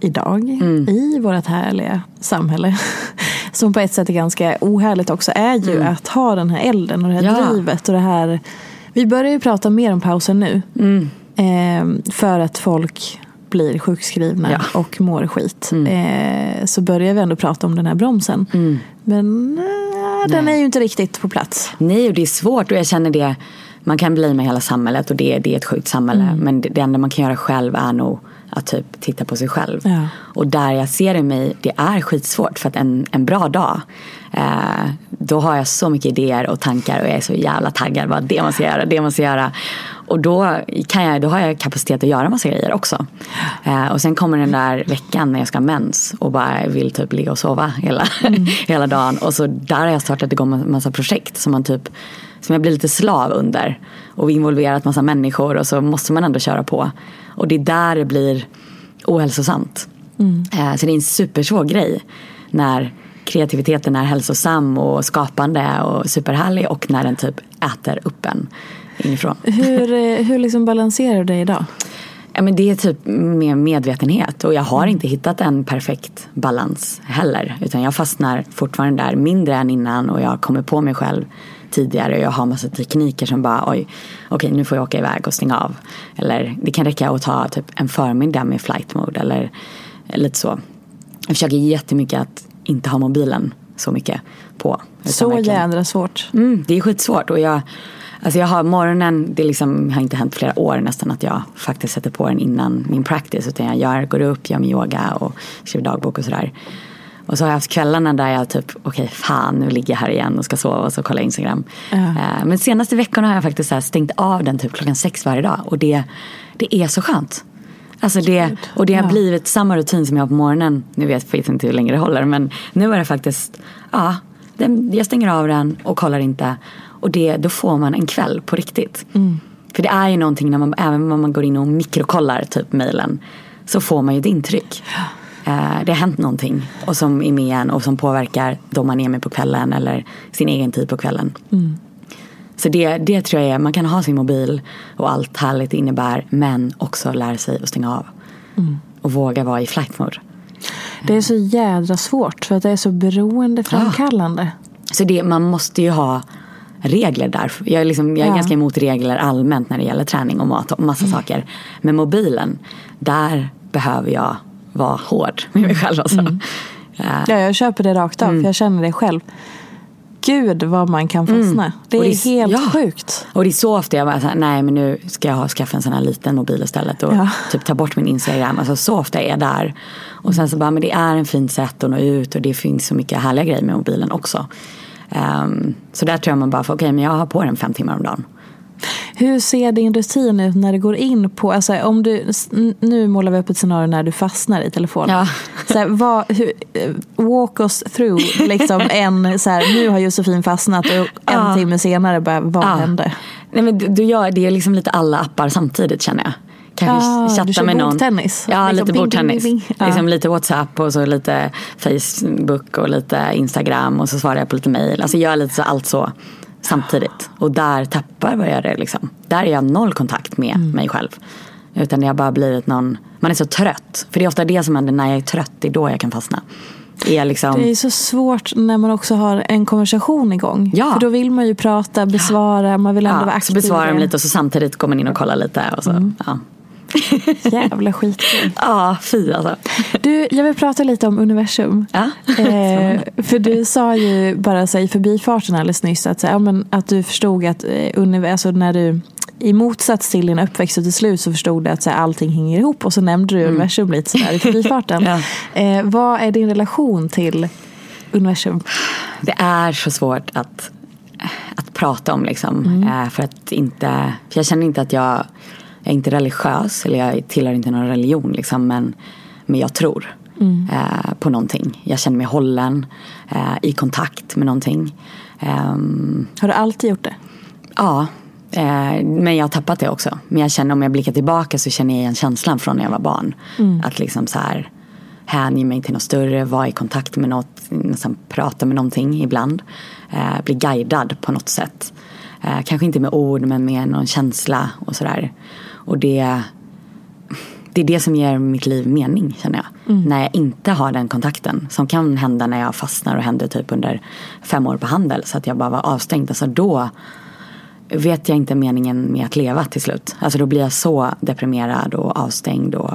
idag Mm. i vårt härliga samhälle som på ett sätt är ganska ohärligt också är ju Mm. att ha den här elden och det här Ja. drivet och det här vi börjar ju prata mer om pausen nu Mm. eh, för att folk blir sjukskrivna Ja. och mår skit eh, så börjar vi ändå prata om den här bromsen men eh, den Nej. är ju inte riktigt på plats Nej, och det är svårt och jag känner det. Man kan bli med hela samhället och det, det är ett sjukt samhälle. Men det, det enda man kan göra själv är nog att typ titta på sig själv. Ja. Och där jag ser i mig, det är skitsvårt för att en, en bra dag, eh, då har jag så mycket idéer och tankar och jag är så jävla taggad. Bara, det måste jag göra, det måste jag göra. Och då, kan jag, då har jag kapacitet att göra massa grejer också. Eh, och sen kommer den där veckan när jag ska ha mens och bara vill typ ligga och sova hela, hela dagen. Och så där har jag startat igång massa projekt som man typ som jag blir lite slav under. Och involverat massa människor och så måste man ändå köra på. Och det är där det blir ohälsosamt. Eh, Så det är en supersvår grej. När kreativiteten är hälsosam och skapande och superhärlig och när den typ äter upp en inifrån. hur, eh, hur liksom balanserar du det idag? Ja, men det är typ mer medvetenhet och jag har inte hittat en perfekt balans heller. Utan jag fastnar fortfarande där mindre än innan och jag kommer på mig själv tidigare och jag har massa tekniker som bara oj, okej nu får jag åka iväg och stänga av. Eller det kan räcka att ta typ en förmiddag med flight mode eller lite så. Jag försöker jättemycket att inte ha mobilen så mycket på. Så verkligen- jädra svårt. Mm, det är skitsvårt och jag, alltså jag har morgonen, det liksom, har inte hänt flera år nästan att jag faktiskt sätter på den innan min practice. Utan jag gör, går upp, gör min yoga och skriver dagbok och sådär. Och så har jag haft kvällarna där jag typ, okej fan nu ligger jag här igen och ska sova och så kollar jag Instagram. Eh, Men senaste veckorna har jag faktiskt så stängt av den typ klockan sex varje dag. Och det, det är så skönt. Alltså det, och det har blivit samma rutin som jag har på morgonen. Nu vet jag inte hur länge det håller men nu är det faktiskt, ja, den, jag stänger av den och kollar inte. Och det, då får man en kväll på riktigt. För det är ju någonting när man, även om man går in och mikrokollar typ mejlen. Så får man ju ett intryck. Eh, det har hänt någonting och som är med en och som påverkar de man är med på kvällen eller sin egen tid på kvällen. Så det, det tror jag är, man kan ha sin mobil och allt härligt det innebär men också lära sig att stänga av. Och våga vara i flight mode. Det är så jädra svårt för att det är så beroendeframkallande. Så det, man måste ju ha regler där. Jag är, liksom, jag är Ja. ganska emot regler allmänt när det gäller träning och mat och massa saker. Men mobilen, där behöver jag vara hård med mig själv. Alltså. Eh, Ja, jag köper det rakt av för jag känner det själv. Gud vad man kan fastna. Det är, det är- helt ja. sjukt. Och det är så ofta jag bara så här, nej men nu ska jag ha, skaffa en sån här liten mobil istället och Ja. typ ta bort min Instagram. Alltså så ofta är jag där. Och sen så bara, men det är en fint sätt att nå ut och det finns så mycket härliga grejer med mobilen också. Ehm, så där tror jag man bara, okej men jag har på den fem timmar om dagen. Hur ser din rutin ut när du går in på, alltså om du, nu målar vi upp ett scenario när du fastnar i telefonen. Ja. Så här, vad, hur, eh, walk us through, liksom en så här, nu har Josefin fastnat och en Ja. timme senare bara, vad Ja. hände? Nej men du, du gör, det är liksom lite alla appar samtidigt känner jag. Kanske Ah, du chatta kör med någon. bordtennis. Ja, Liksom lite bordtennis. bing, bing, bing. Ja. Liksom lite WhatsApp och så lite Facebook och lite Instagram och så svarar jag på lite mail. Alltså gör lite så, allt så samtidigt. Och där tappar jag det liksom. Där är jag noll kontakt med Mm. mig själv. Utan har bara blivit någon, man är så trött. För det är ofta det som händer när jag är trött, det är då jag kan fastna. Är liksom... Det är så svårt när man också har en konversation igång. Ja. För då vill man ju prata, besvara, man vill ändå vara ja, aktiv. så besvarar de lite och så samtidigt går man in och kollar lite. Och så, Mm. ja. Jävla skitkul. ja, fy alltså. Du, jag vill prata lite om universum. Ja. Eh, för du sa ju bara så i förbifarten alldeles nyss att, så ja, men, att du förstod att eh, univ- alltså, när du i motsats till din uppväxt och till slut så förstod du att så här, allting hänger ihop och så nämnde du universum lite sådär i förbifarten. Ja. eh, vad är din relation till universum? Det är så svårt att, att prata om liksom. Eh, För att inte, för jag känner inte att jag, jag är inte religiös eller jag tillhör inte någon religion liksom. Men, men jag tror eh, på någonting. Jag känner mig hållen eh, i kontakt med någonting. Ehm, Har du alltid gjort det? Ja, eh, men jag har tappat det också. Men jag känner om jag blickar tillbaka så känner jag igen känslan från när jag var barn. Att liksom så här hänge mig till något större, vara i kontakt med något, nästan prata med någonting ibland. Eh, bli guidad på något sätt. Eh, kanske inte med ord men med någon känsla och sådär. Och det, det är det som ger mitt liv mening känner jag. När jag inte har den kontakten. Som kan hända när jag fastnar och hände typ under fem år på handel. Så att jag bara var avstängd. Alltså då vet jag inte meningen med att leva till slut. Alltså då blir jag så deprimerad och avstängd och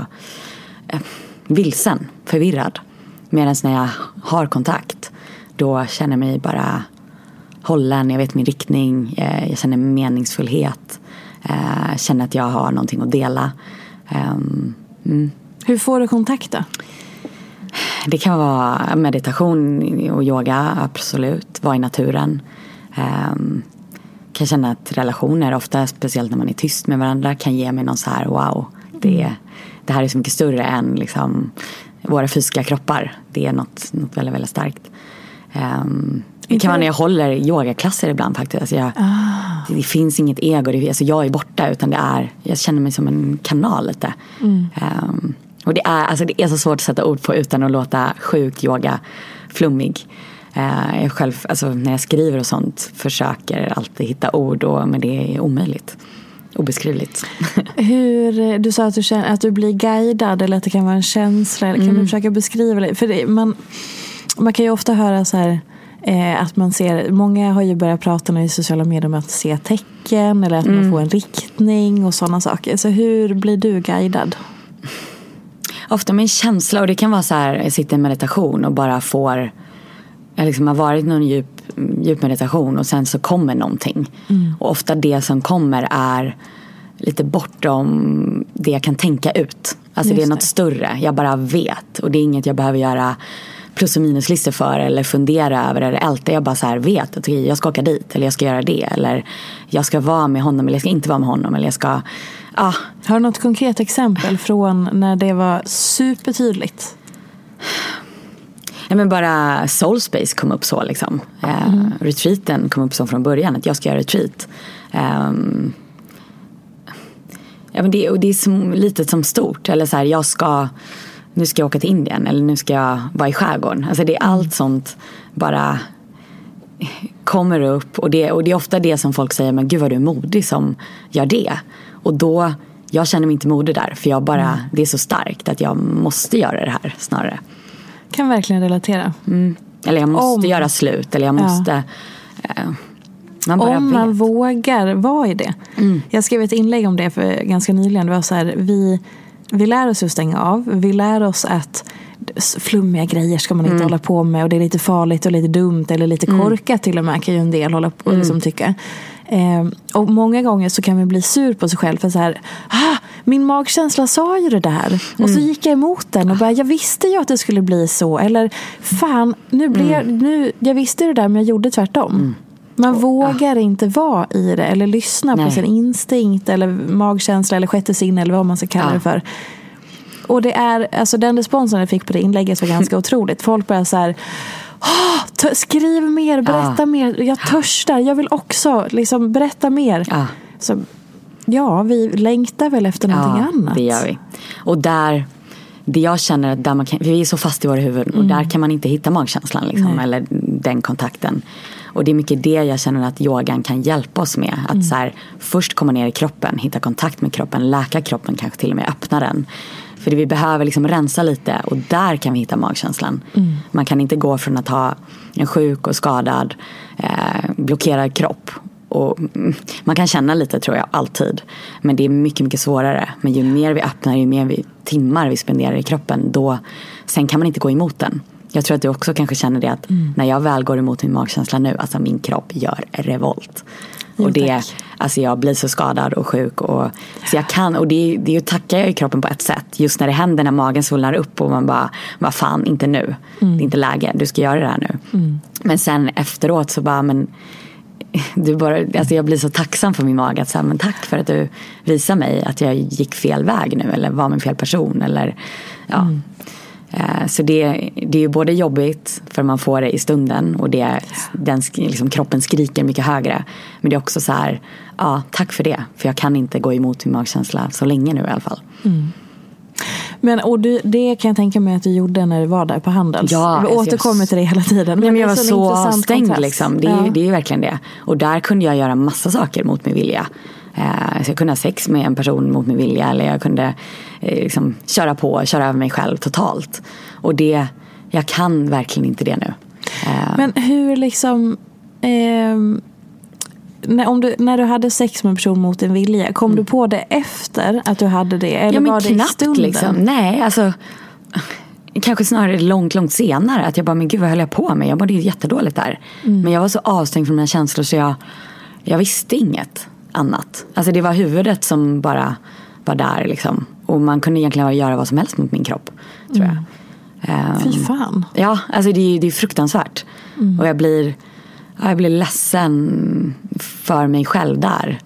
eh, vilsen, förvirrad. Medan när jag har kontakt då känner jag mig bara hållen, jag vet min riktning, eh, jag känner meningsfullhet. Eh, känner att jag har någonting att dela. Ehm, mm. Hur får du kontakt då? Det kan vara meditation och yoga, absolut. Vara i naturen. Um, kan känna att relationer, ofta speciellt när man är tyst med varandra, kan ge mig någon så här wow. Det, det här är så mycket större än liksom, våra fysiska kroppar. Det är något, något väldigt, väldigt starkt. Um, det kan vara när jag håller yogaklasser ibland faktiskt. Alltså jag, det, det finns inget ego, det, alltså jag är borta utan det är, jag känner mig som en kanal lite. Um, och det är, alltså det är så svårt att sätta ord på utan att låta sjukt yoga flummig. Uh, jag själv, alltså när jag skriver och sånt försöker alltid hitta ord och, men det är omöjligt. Obeskrivligt. Hur, du sa att du, känner, att du blir guidad eller att det kan vara en känsla. Kan du försöka beskriva det? För det, man, man kan ju ofta höra så här eh, att man ser, många har ju börjat prata nu i sociala medier om att se tecken eller att man får en riktning och sådana saker. Så hur blir du guidad? Ofta med en känsla och det kan vara så här, jag sitter i meditation och bara får jag liksom har varit någon djup, djup meditation och sen så kommer någonting. Och ofta det som kommer är lite bortom det jag kan tänka ut. Alltså det är Just något det. större, jag bara vet. Och det är inget jag behöver göra plus och minuslistor för eller fundera över eller älta. Jag bara så här vet att jag ska åka dit eller jag ska göra det. Eller jag ska vara med honom eller jag ska inte vara med honom. Eller jag ska, ah, Har du något konkret exempel från när det var supertydligt? Ja, men bara Soulspace kom upp så liksom. Eh, retreaten kom upp så från början, att jag ska göra retreat. Ehm, ja, men det, och det är som, litet som stort. Eller så här, jag ska, nu ska jag åka till Indien eller nu ska jag vara i skärgården. Alltså det är allt sånt bara kommer upp. Och det, och det är ofta det som folk säger, men gud vad du är modig som gör det. Och då, jag känner mig inte modig där. För jag bara, det är så starkt att jag måste göra det här snarare. Kan verkligen relatera. Eller jag måste Om- göra slut. Eller jag Ja. måste... Eh, man bara Om vet. man vågar vara i det. Jag skrev ett inlägg om det för ganska nyligen. Det var så här, vi, vi lär oss att stänga av. Vi lär oss att flummiga grejer ska man inte hålla på med. Och det är lite farligt och lite dumt eller lite korkat till och med kan ju en del hålla på och liksom tycka. Eh, och många gånger så kan vi bli sur på sig själv för så här, ah, min magkänsla sa ju det där. Och så gick jag emot den och bara, jag visste ju att det skulle bli så. Eller fan, nu blev, nu, jag visste det där men jag gjorde tvärtom. Man vågar inte vara i det eller lyssna på Nej. sin instinkt eller magkänsla eller sjätte sinne eller vad man ska kalla Ja. det för. Och det är, alltså den responsen jag fick på det inlägget var ganska otroligt. Folk började så här, "Ah, t- skriv mer, berätta Ja. mer, jag törstar, jag vill också liksom, berätta mer. Ja. Så, ja, vi längtar väl efter någonting annat. det gör vi. Och där, det jag känner att där man kan, vi är så fast i våra huvuden och där kan man inte hitta magkänslan liksom, eller den kontakten. Och det är mycket det jag känner att yogan kan hjälpa oss med. Att så här, först komma ner i kroppen, hitta kontakt med kroppen, läka kroppen, kanske till och med öppna den. För vi behöver liksom rensa lite och där kan vi hitta magkänslan. Man kan inte gå från att ha en sjuk och skadad, eh, blockerad kropp och mm, man kan känna lite tror jag, alltid. Men det är mycket, mycket svårare. Men ju mer vi öppnar, ju mer vi, timmar vi spenderar i kroppen, då, sen kan man inte gå emot den. Jag tror att du också kanske känner det att när jag väl går emot min magkänsla nu, alltså min kropp gör revolt. Jo, och det, tack. alltså jag blir så skadad och sjuk. Och, så jag kan, och det, det tackar jag ju kroppen på ett sätt. Just när det händer, när magen svullnar upp och man bara, vad fan, inte nu. Det är inte läge, du ska göra det här nu. Men sen efteråt så bara, men du bara, alltså jag blir så tacksam för min mage. Att säga, men tack för att du visar mig att jag gick fel väg nu. Eller var med fel person. Eller, ja. Eh, Så det, det är ju både jobbigt för man får det i stunden. Och det, den, liksom, kroppen skriker mycket högre. Men det är också så här, ja tack för det. För jag kan inte gå emot min magkänsla så länge nu i alla fall. Men och du, det kan jag tänka mig att du gjorde när du var där på Handels. Ja, vi alltså återkommer till det hela tiden. Men det jag var så stängd kontrast. liksom. Det är, Ja. det är verkligen det. Och där kunde jag göra massa saker mot min vilja. Eh, så jag kunde ha sex med en person mot min vilja. Eller jag kunde eh, liksom, köra på, köra över mig själv totalt. Och det, jag kan verkligen inte det nu. Eh, Men hur liksom... ehm, när, om du, när du hade sex med en person mot din vilja, kom du på det efter att du hade det? Eller Mm. ja men var det i knappt stunden? liksom. Nej, alltså. Kanske snarare långt, långt senare. Att jag bara, men gud vad höll jag på med? Jag mådde ju jättedåligt där. Mm. Men jag var så avstängd från mina känslor så jag, jag visste inget annat. Alltså det var huvudet som bara var där liksom. Och man kunde egentligen göra vad som helst mot min kropp. Tror jag. Ehm, Fy fan. Ja, alltså det är, det är fruktansvärt. Och jag blir, ja, jag blir ledsen för mig själv där.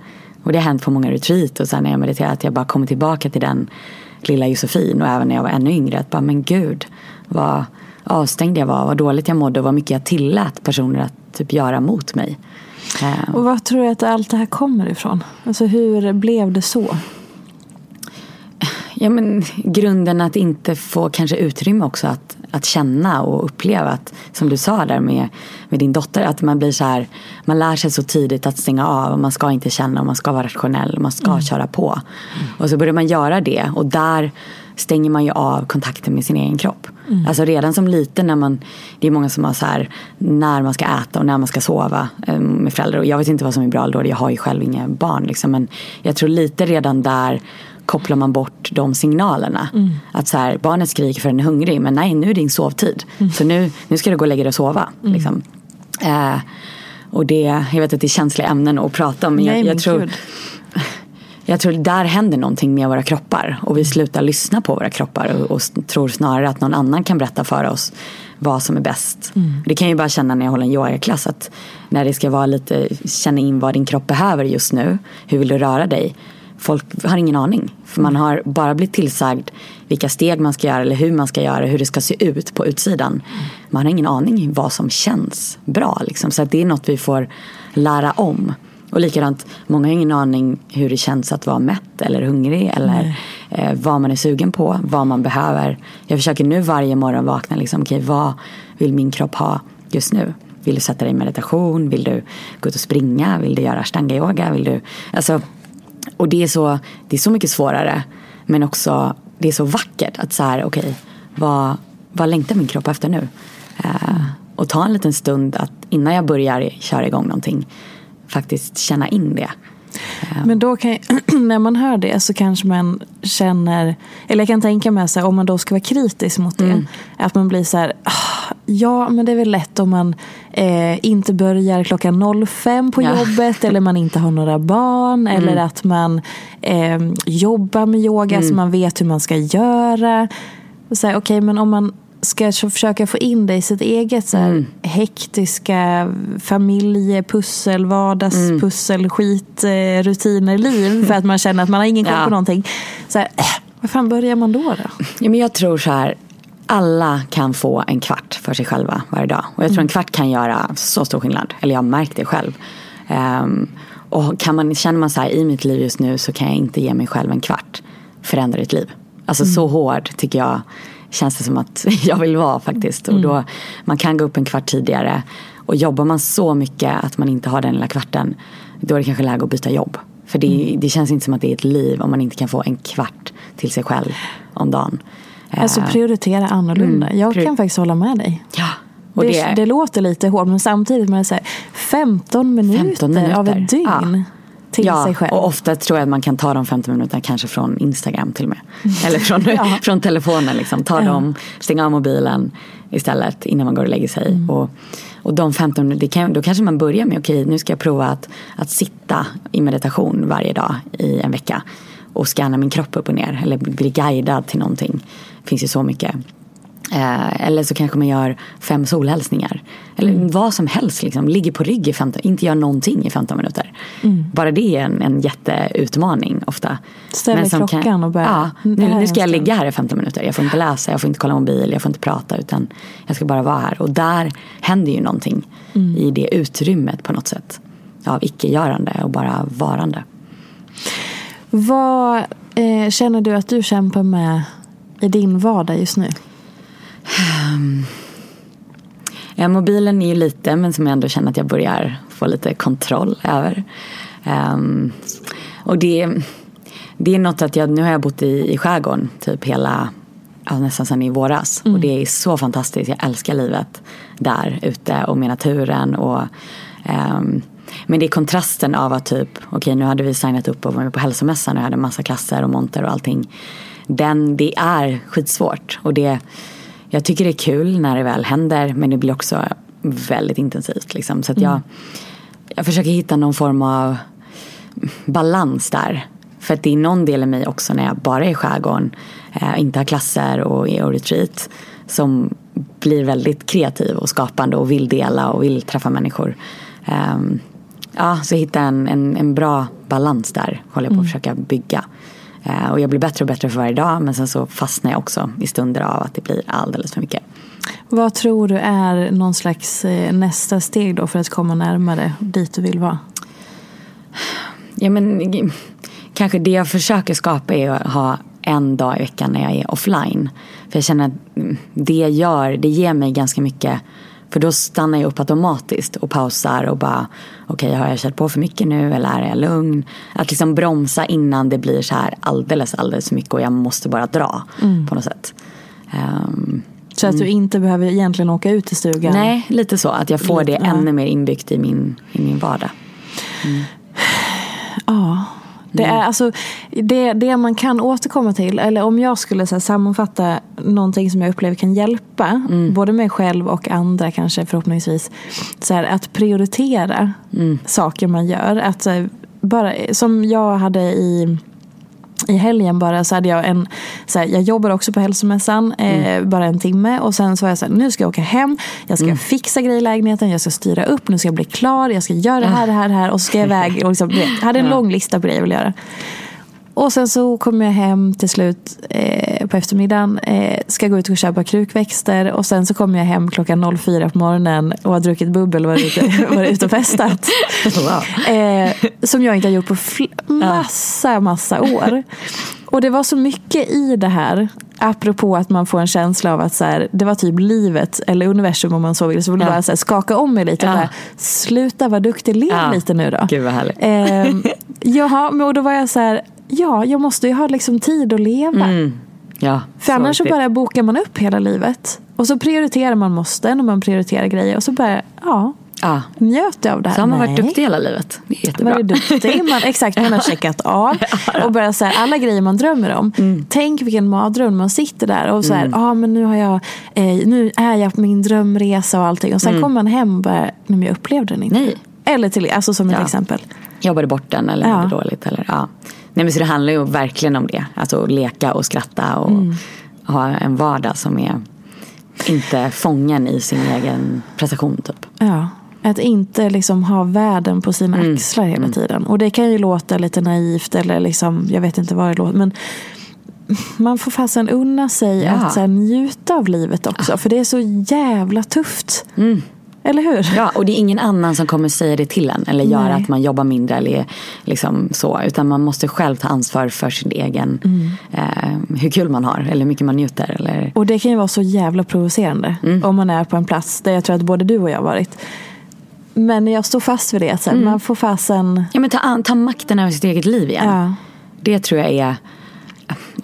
Och det har hänt på många retreat och sen när jag mediterat att jag bara kommer tillbaka till den lilla Josefin och även när jag var ännu yngre. Att bara, men gud, vad avstängd jag var, vad dåligt jag mådde och vad mycket jag tillät personer att typ göra mot mig. Eh, Och vad tror du att allt det här kommer ifrån? Alltså hur blev det så? Ja men grunden att inte få kanske utrymme också att, att känna och uppleva att som du sa där med, med din dotter att man blir så här man lär sig så tidigt att stänga av och man ska inte känna och man ska vara rationell och man ska köra på. Och så börjar man göra det och där stänger man ju av kontakten med sin egen kropp. Alltså redan som liten när man, det är många som har så här när man ska äta och när man ska sova eh, med föräldrar. Och jag vet inte vad som är bra då, jag har ju själv inga barn liksom. Men jag tror lite redan där kopplar man bort de signalerna. Att så här, barnet skriker för den är hungrig men nej nu är din sovtid. Så nu, nu ska du gå och lägga dig och sova. Liksom. Eh, och det, jag vet att det är känsliga ämnen att prata om men Nej, jag, men jag tror gud. Jag tror där händer någonting med våra kroppar och vi slutar lyssna på våra kroppar och, och tror snarare att någon annan kan berätta för oss vad som är bäst. Det kan jag ju bara känna när jag håller en yogaklass att när det ska vara lite, känna in vad din kropp behöver just nu, hur vill du röra dig? Folk har ingen aning. För man har bara blivit tillsagd vilka steg man ska göra eller hur man ska göra, hur det ska se ut på utsidan. Man har ingen aning vad som känns bra. Liksom. Så det är något vi får lära om. Och likadant, många har ingen aning hur det känns att vara mätt eller hungrig eller eh, vad man är sugen på, vad man behöver. Jag försöker nu varje morgon vakna, liksom, okej vad vill min kropp ha just nu? Vill du sätta dig i meditation? Vill du gå ut och springa? Vill du göra ashtanga yoga? Vill du... Alltså, och det är, så, det är så mycket svårare. Men också, det är så vackert att så här, okej, vad, vad längtar min kropp efter nu? Eh, och ta en liten stund att innan jag börjar köra igång någonting faktiskt känna in det. Men då kan när man hör det så kanske man känner, eller jag kan tänka mig så här, om man då ska vara kritisk mot det, Mm. att man blir så här, "Ah, ja men det är väl lätt om man eh, inte börjar klockan 05 på Ja. Mm. jobbet eller man inte har några barn eller att man eh, jobbar med yoga Mm. så man vet hur man ska göra. Okej, men om man ska försöka få in det i sitt eget så här, Mm. hektiska familjepussel, vardagspussel, skit, eh, rutiner, liv för att man känner att man har ingen koll Ja. på någonting. Så här, äh, vad fan börjar man då? då? Ja, men jag tror så här, alla kan få en kvart för sig själva varje dag. Och jag tror en kvart kan göra så stor skillnad. Eller jag har märkt det själv. Ehm, och kan man, känner man så här, i mitt liv just nu så kan jag inte ge mig själv en kvart. Förändra ditt liv. Alltså så hård tycker jag känns det som att jag vill vara faktiskt. Och då, man kan gå upp en kvart tidigare. Och jobbar man så mycket att man inte har den lilla kvarten, då är det kanske läge att byta jobb. För det, Mm. det känns inte som att det är ett liv om man inte kan få en kvart till sig själv om dagen. Alltså Eh, prioritera annorlunda. Mm, Jag kan faktiskt hålla med dig. Ja. Det, det, det, låter lite hårt men samtidigt man är så här, 15 minuter, 15 minuter. av ett dygn Ja. Till ja, sig själv. och ofta tror jag att man kan ta de 15 minuterna kanske från Instagram till och med. Eller från, Ja. från telefonen. Liksom. Ta Ja. dem, stänga av mobilen istället innan man går och lägger sig. Mm. Och, och de 15 minuterna, då kanske man börjar med okej nu ska jag prova att, att sitta i meditation varje dag i en vecka. Och scanna min kropp upp och ner. Eller bli guidad till någonting. Det finns ju så mycket. Eh, eller så kanske man gör fem solhälsningar. Eller Mm. vad som helst. Liksom. Ligger på rygg i 15, inte gör någonting i 15 minuter. Mm. Bara det är en, en jätteutmaning ofta. Som klockan och börja- Ja, här nu, nu ska jag ligga här i 15 minuter. Jag får inte läsa, jag får inte kolla mobil, jag får inte prata. Utan jag ska bara vara här. Och där händer ju någonting Mm. i det utrymmet på något sätt. Av icke-görande och bara varande. Vad eh, känner du att du kämpar med i din vardag just nu? Ja, mobilen är ju lite, men som jag ändå känner att jag börjar få lite kontroll över. Ehm, och det, det är något att jag, nu har jag bott i, i skärgården typ hela, ja, nästan sedan i våras. Och det är så fantastiskt, jag älskar livet där ute och med naturen. Och, ehm, men det är kontrasten av att typ, okej nu hade vi signat upp och var med på hälsomässan och jag hade massa klasser och monter och allting. Den, det är skitsvårt. Och det, jag tycker det är kul när det väl händer men det blir också väldigt intensivt. Liksom. Så att jag, jag försöker hitta någon form av balans där. För att det är någon del i mig också när jag bara är i skärgården, eh, inte har klasser och är och retreat, som blir väldigt kreativ och skapande och vill dela och vill träffa människor. Ehm, ja, så hitta en, en, en bra balans där håller jag på att försöka bygga. Eh, och jag blir bättre och bättre för varje dag men sen så fastnar jag också i stunder av att det blir alldeles för mycket. Vad tror du är någon slags eh, nästa steg då för att komma närmare dit du vill vara? Ja, men, kanske det jag försöker skapa är att ha en dag i veckan när jag är offline. För jag känner att det gör, det ger mig ganska mycket. För då stannar jag upp automatiskt och pausar och bara okej har jag kört på för mycket nu eller är jag lugn? Att liksom bromsa innan det blir så här alldeles alldeles för mycket och jag måste bara dra på något sätt. Ehm, Så att du inte behöver egentligen åka ut i stugan? nej, lite så. Att jag får det Lite, ja. ännu mer inbyggt i min, i min vardag. Ja. Det, är, alltså, det, det man kan återkomma till, eller om jag skulle så här, sammanfatta någonting som jag upplever kan hjälpa, både mig själv och andra kanske förhoppningsvis, så här, att prioritera saker man gör. Att, så här, bara, som jag hade i i helgen bara så hade jag en, så här, jag jobbar också på hälsomässan, eh, bara en timme. Och sen så var jag så här, nu ska jag åka hem, jag ska fixa grejer i lägenheten, jag ska styra upp, nu ska jag bli klar, jag ska göra det här, det här, det här. Och så ska jag iväg. Och liksom, vet, hade en lång lista på grejer jag ville göra. Och sen så kommer jag hem till slut eh, på eftermiddagen, eh, ska gå ut och köpa krukväxter och sen så kommer jag hem klockan 04 på morgonen och har druckit bubbel och varit ute, varit ute och festat. Eh, som jag inte har gjort på massa, massa år. Och det var så mycket i det här, apropå att man får en känsla av att så här, det var typ livet, eller universum om man så vill, så vill Ja. bara så här, skaka om mig lite. Ja. bara, Sluta vara duktig, lev Ja. lite nu då. Gud vad härligt. Eh, jaha, men och då var jag så här, ja, jag måste ju ha liksom tid att leva. Mm. Ja, För annars så bara bokar man upp hela livet. Och så prioriterar man måsten och man prioriterar grejer. Och så bara, ja, Ja. njöt jag av det här? Så har man varit Nej. duktig hela livet. Det är jättebra. Var duktig. Man, exakt, man har checkat av. Och bara så här, alla grejer man drömmer om. Mm. Tänk vilken mardröm man sitter där och så här, ah, men nu, har jag, eh, nu är jag på min drömresa och allting. Och sen kommer man hem och bara, men jag upplevde den inte. Mm. Nej. Eller till, alltså som ett Ja. exempel. Jobbade bort den eller Ja. mådde dåligt. Eller, ja. Nej, men så det handlar ju verkligen om det. Alltså att leka och skratta och Mm. ha en vardag som är inte fången i sin egen prestation typ. Ja, att inte liksom ha världen på sina Mm. axlar hela tiden. Och det kan ju låta lite naivt eller liksom, jag vet inte vad det låter. Men man får fasen unna sig Ja. att så njuta av livet också. För det är så jävla tufft. Eller hur? Ja, och det är ingen annan som kommer säga det till en eller göra att man jobbar mindre eller liksom så. Utan man måste själv ta ansvar för sin egen, Mm. eh, hur kul man har eller hur mycket man njuter. Eller, Och det kan ju vara så jävla provocerande. Mm. Om man är på en plats där jag tror att både du och jag har varit. Men jag står fast vid det. Så Mm. Man får fasen... Ja, men ta, an- ta makten över sitt eget liv igen. Ja. Det tror jag är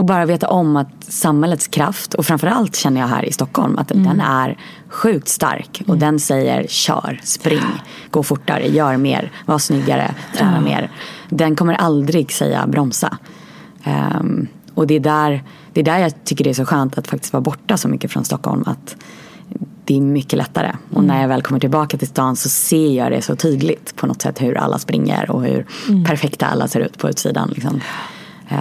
och bara veta om att samhällets kraft och framförallt känner jag här i Stockholm att Mm. den är sjukt stark och den säger kör, spring, gå fortare, gör mer, var snyggare, träna mer. Den kommer aldrig säga bromsa. Ehm, och det är, där, det är där jag tycker det är så skönt att faktiskt vara borta så mycket från Stockholm. Att det är mycket lättare. Och när jag väl kommer tillbaka till stan så ser jag det så tydligt på något sätt hur alla springer och hur perfekta alla ser ut på utsidan. Liksom. Ja,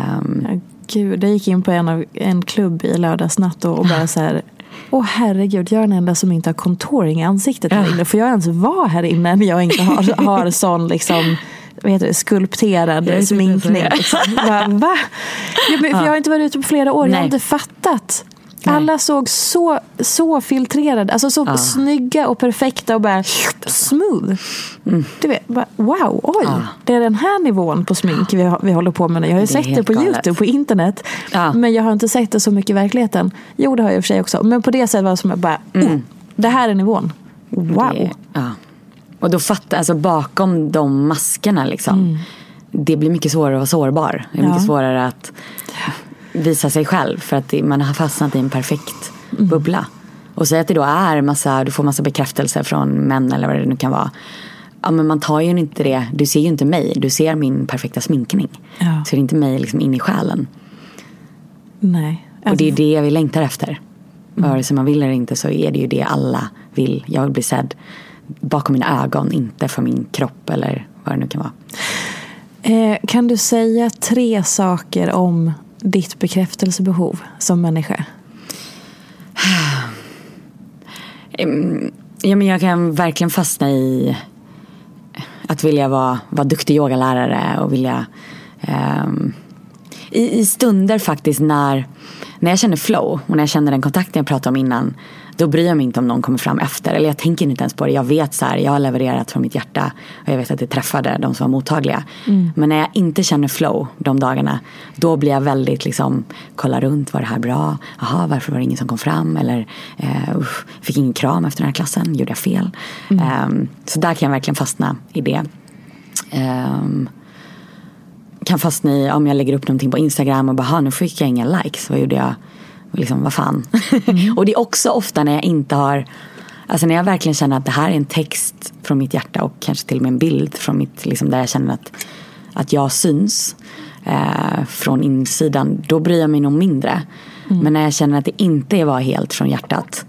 Gud, jag gick in på en, av, en klubb i lördags natt och, och bara så här Åh herregud, jag är den enda som inte har contouring i ansiktet här inne. Får jag ens vara här inne när jag inte har, har sån liksom vad heter det, skulpterad sminkning. Liksom. Va? Ja, men, jag har inte varit ute på flera år, jag har Nej. inte fattat. Nej. Alla såg så, så filtrerade, alltså så snygga och perfekta och bara smooth. Du vet, bara, wow, oj, Ja. det är den här nivån på smink vi, vi håller på med nu. Jag har ju sett det på galet. YouTube, på internet. Ja. Men jag har inte sett det så mycket i verkligheten. Jo, det har jag i och för sig också. Men på det sättet var det som jag bara, oh, det här är nivån. Wow. Det, ja. Och då fattar, alltså bakom de maskerna liksom. Det blir mycket svårare att vara sårbar. Det är mycket Ja. svårare att visa sig själv. För att det, man har fastnat i en perfekt bubbla. Och säg att det då är massa, du får massa bekräftelse från män eller vad det nu kan vara. Ja men man tar ju inte det, du ser ju inte mig, du ser min perfekta sminkning. Ja. Så det är inte mig liksom in i själen. Nej. Och det är det vi längtar efter. Vare sig man vill eller inte så är det ju det alla vill. Jag vill bli sedd bakom mina ögon, inte för min kropp eller vad det nu kan vara. Eh, kan du säga tre saker om ditt bekräftelsebehov som människa? Ja, men jag kan verkligen fastna i att vilja vara, vara duktig yogalärare och vilja um, i, i stunder faktiskt när, när jag känner flow och när jag känner den kontakten jag pratade om innan då bryr jag mig inte om någon kommer fram efter. Eller jag tänker inte ens på det. Jag vet så här, jag har levererat från mitt hjärta och jag vet att det träffade de som var mottagliga. Men när jag inte känner flow de dagarna då blir jag väldigt liksom, kolla runt, var det här bra? Jaha, varför var det ingen som kom fram? Eller eh, usch, fick ingen kram efter den här klassen, gjorde jag fel? Ehm, så där kan jag verkligen fastna i det. Ehm, kan fastna i om jag lägger upp någonting på Instagram och bara, "Ha, nu fick jag inga likes. Vad gjorde jag? Liksom, vad fan? och det är också ofta när jag inte har, alltså när jag verkligen känner att det här är en text från mitt hjärta och kanske till och med en bild från mitt, liksom, där jag känner att, att jag syns eh, från insidan. Då bryr jag mig nog mindre. Men när jag känner att det inte var helt från hjärtat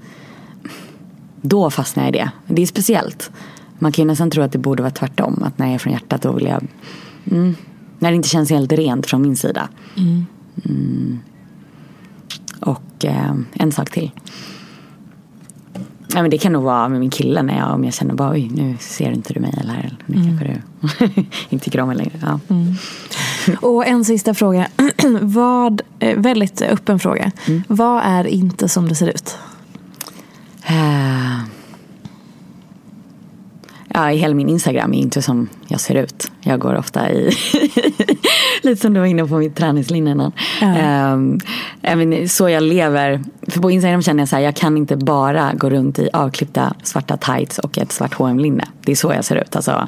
då fastnar jag i det. Det är speciellt. Man kan ju nästan tro att det borde vara tvärtom. Att när jag är från hjärtat då vill jag mm, När det inte känns helt rent från min sida. Mm. Och eh, en sak till. Nej, men det kan nog vara med min kille när jag, om jag känner bara oj nu ser inte du mig eller nu kanske du inte tycker om mig längre. Ja. Och en sista fråga. Vad, eh, väldigt öppen fråga. Vad är inte som det ser ut? Eh, Ja, hela min Instagram är inte som jag ser ut. Jag går ofta i, lite som du var inne på mitt träningslinje innan. Ja. Även så jag lever, för på Instagram känner jag så här, jag kan inte bara gå runt i avklippta svarta tights och ett svart hm linne Det är så jag ser ut. Alltså,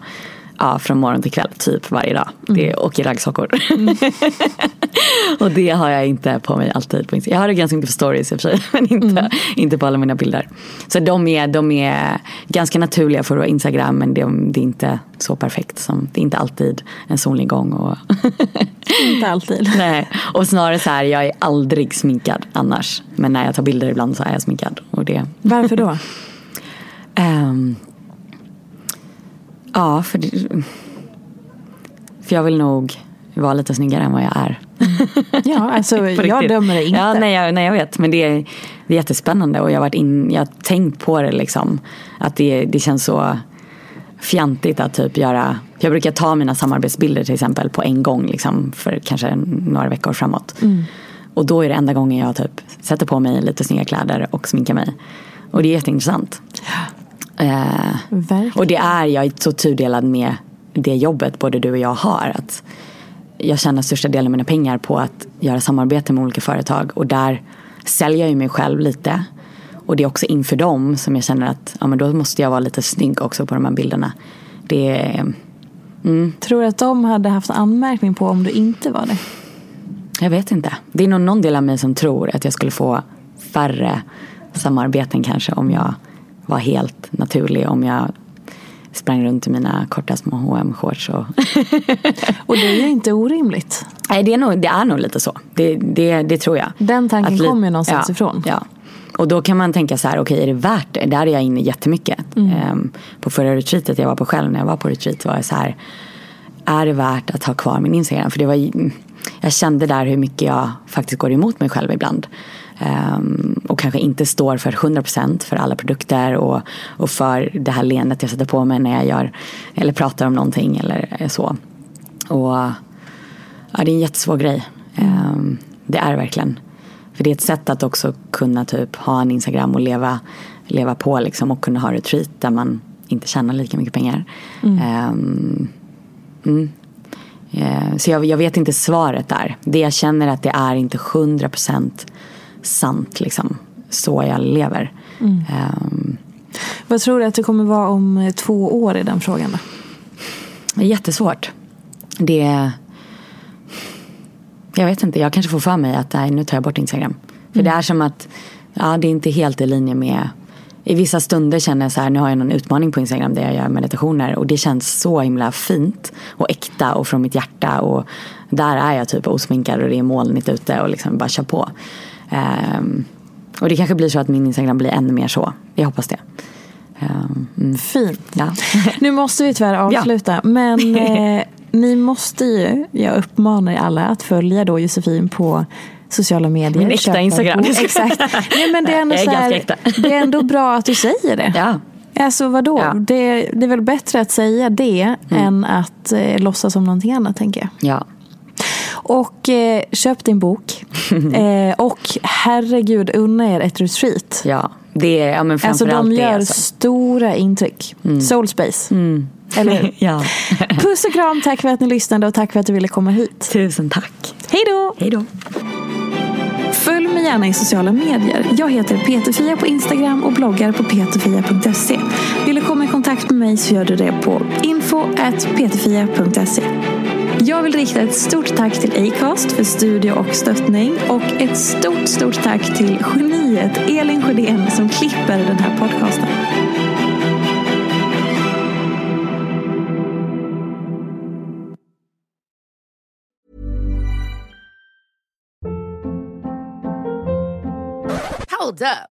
ja, från morgon till kväll, typ varje dag. Det, och i raggsockor. och det har jag inte på mig alltid på. Jag har det ganska mycket på stories i och för sig, men inte, inte på alla mina bilder. Så de är, de är ganska naturliga för att vara Instagram, men det, det är inte så perfekt. Som, det är inte alltid en solnedgång. Och Inte alltid. Nej, och snarare så här, jag är aldrig sminkad annars. Men när jag tar bilder ibland så är jag sminkad. Och det, Varför då? Ehm, ja, för, det, för jag vill nog vara lite snyggare än vad jag är. Ja, alltså jag dömer det inte. Ja, nej, jag, nej, jag vet. Men det är, det är jättespännande och jag har, varit in, jag har tänkt på det liksom. Att det, det känns så fjantigt att typ göra. Jag brukar ta mina samarbetsbilder till exempel på en gång liksom, för kanske några veckor framåt. Och då är det enda gången jag typ sätter på mig lite snygga kläder och sminkar mig. Och det är jätteintressant. Eh, och det är, jag så tudelad med det jobbet både du och jag har. Att jag tjänar största delen av mina pengar på att göra samarbete med olika företag och där säljer jag ju mig själv lite. och det är också inför dem som jag känner att ja, men då måste jag vara lite snygg också på de här bilderna. Det är, mm. Tror du att de hade haft anmärkning på om du inte var det? Jag vet inte. Det är nog någon del av mig som tror att jag skulle få färre samarbeten kanske om jag var helt naturlig. Om jag sprang runt i mina korta små hm shorts och... och det är ju inte orimligt. Nej, det är nog, det är nog lite så. Det, det, det tror jag. Den tanken kommer ju någonstans ja, ifrån. Ja. Och då kan man tänka så här, okej okay, är det värt det? Där är jag inne jättemycket. Mm. Um, på förra retreatet jag var på själv, när jag var på retreat var jag så här, är det värt att ha kvar min Instagram? För det var, jag kände där hur mycket jag faktiskt går emot mig själv ibland. Um, och kanske inte står för 100% för alla produkter och, och för det här leendet jag sätter på mig när jag gör eller pratar om någonting eller så. Och ja, det är en jättesvår grej. Um, det är verkligen. För det är ett sätt att också kunna typ ha en Instagram och leva, leva på liksom och kunna ha retreat där man inte tjänar lika mycket pengar. Mm. Um, mm. Uh, så jag, jag, vet inte svaret där. Det jag känner att det är inte 100% sant liksom. Så jag lever. Mm. Um, Vad tror du att det kommer vara om två år i den frågan då? Det är jättesvårt. Det jag vet inte, jag kanske får för mig att nej, nu tar jag bort Instagram. För mm. det är som att ja, det är inte helt i linje med i vissa stunder känner jag så här, nu har jag någon utmaning på Instagram där jag gör meditationer och det känns så himla fint och äkta och från mitt hjärta och där är jag typ osminkad och det är molnigt ute och liksom bara kör på. Um, och det kanske blir så att min Instagram blir ännu mer så. Jag hoppas det. Um. Fint. Ja. nu måste vi tyvärr avsluta. Ja. Men eh, ni måste ju, jag uppmanar alla att följa då Josefin på sociala medier. Min äkta Instagram. Exakt. Nej, men det, är ändå är så här, det är ändå bra att du säger det. Ja. Alltså vadå? Ja. Det, det är väl bättre att säga det mm. än att eh, låtsas som någonting annat tänker jag. Ja. Och eh, köp din bok. eh, och herregud, unna er ett retreat. Ja, det är ja, men Alltså de gör alltså. stora intryck. Mm. Soulspace. Mm. Eller ja. Puss och kram, tack för att ni lyssnade och tack för att du ville komma hit. Tusen tack. Hej då! Hej då. Följ mig gärna i sociala medier. Jag heter Peterfia på Instagram och bloggar på peterfia.se. Vill du komma i kontakt med mig så gör du det på info.peterfia.se. Jag vill rikta ett stort tack till Acast för studie och stöttning och ett stort, stort tack till geniet Elin Sjödén som klipper den här podcasten. Hold up.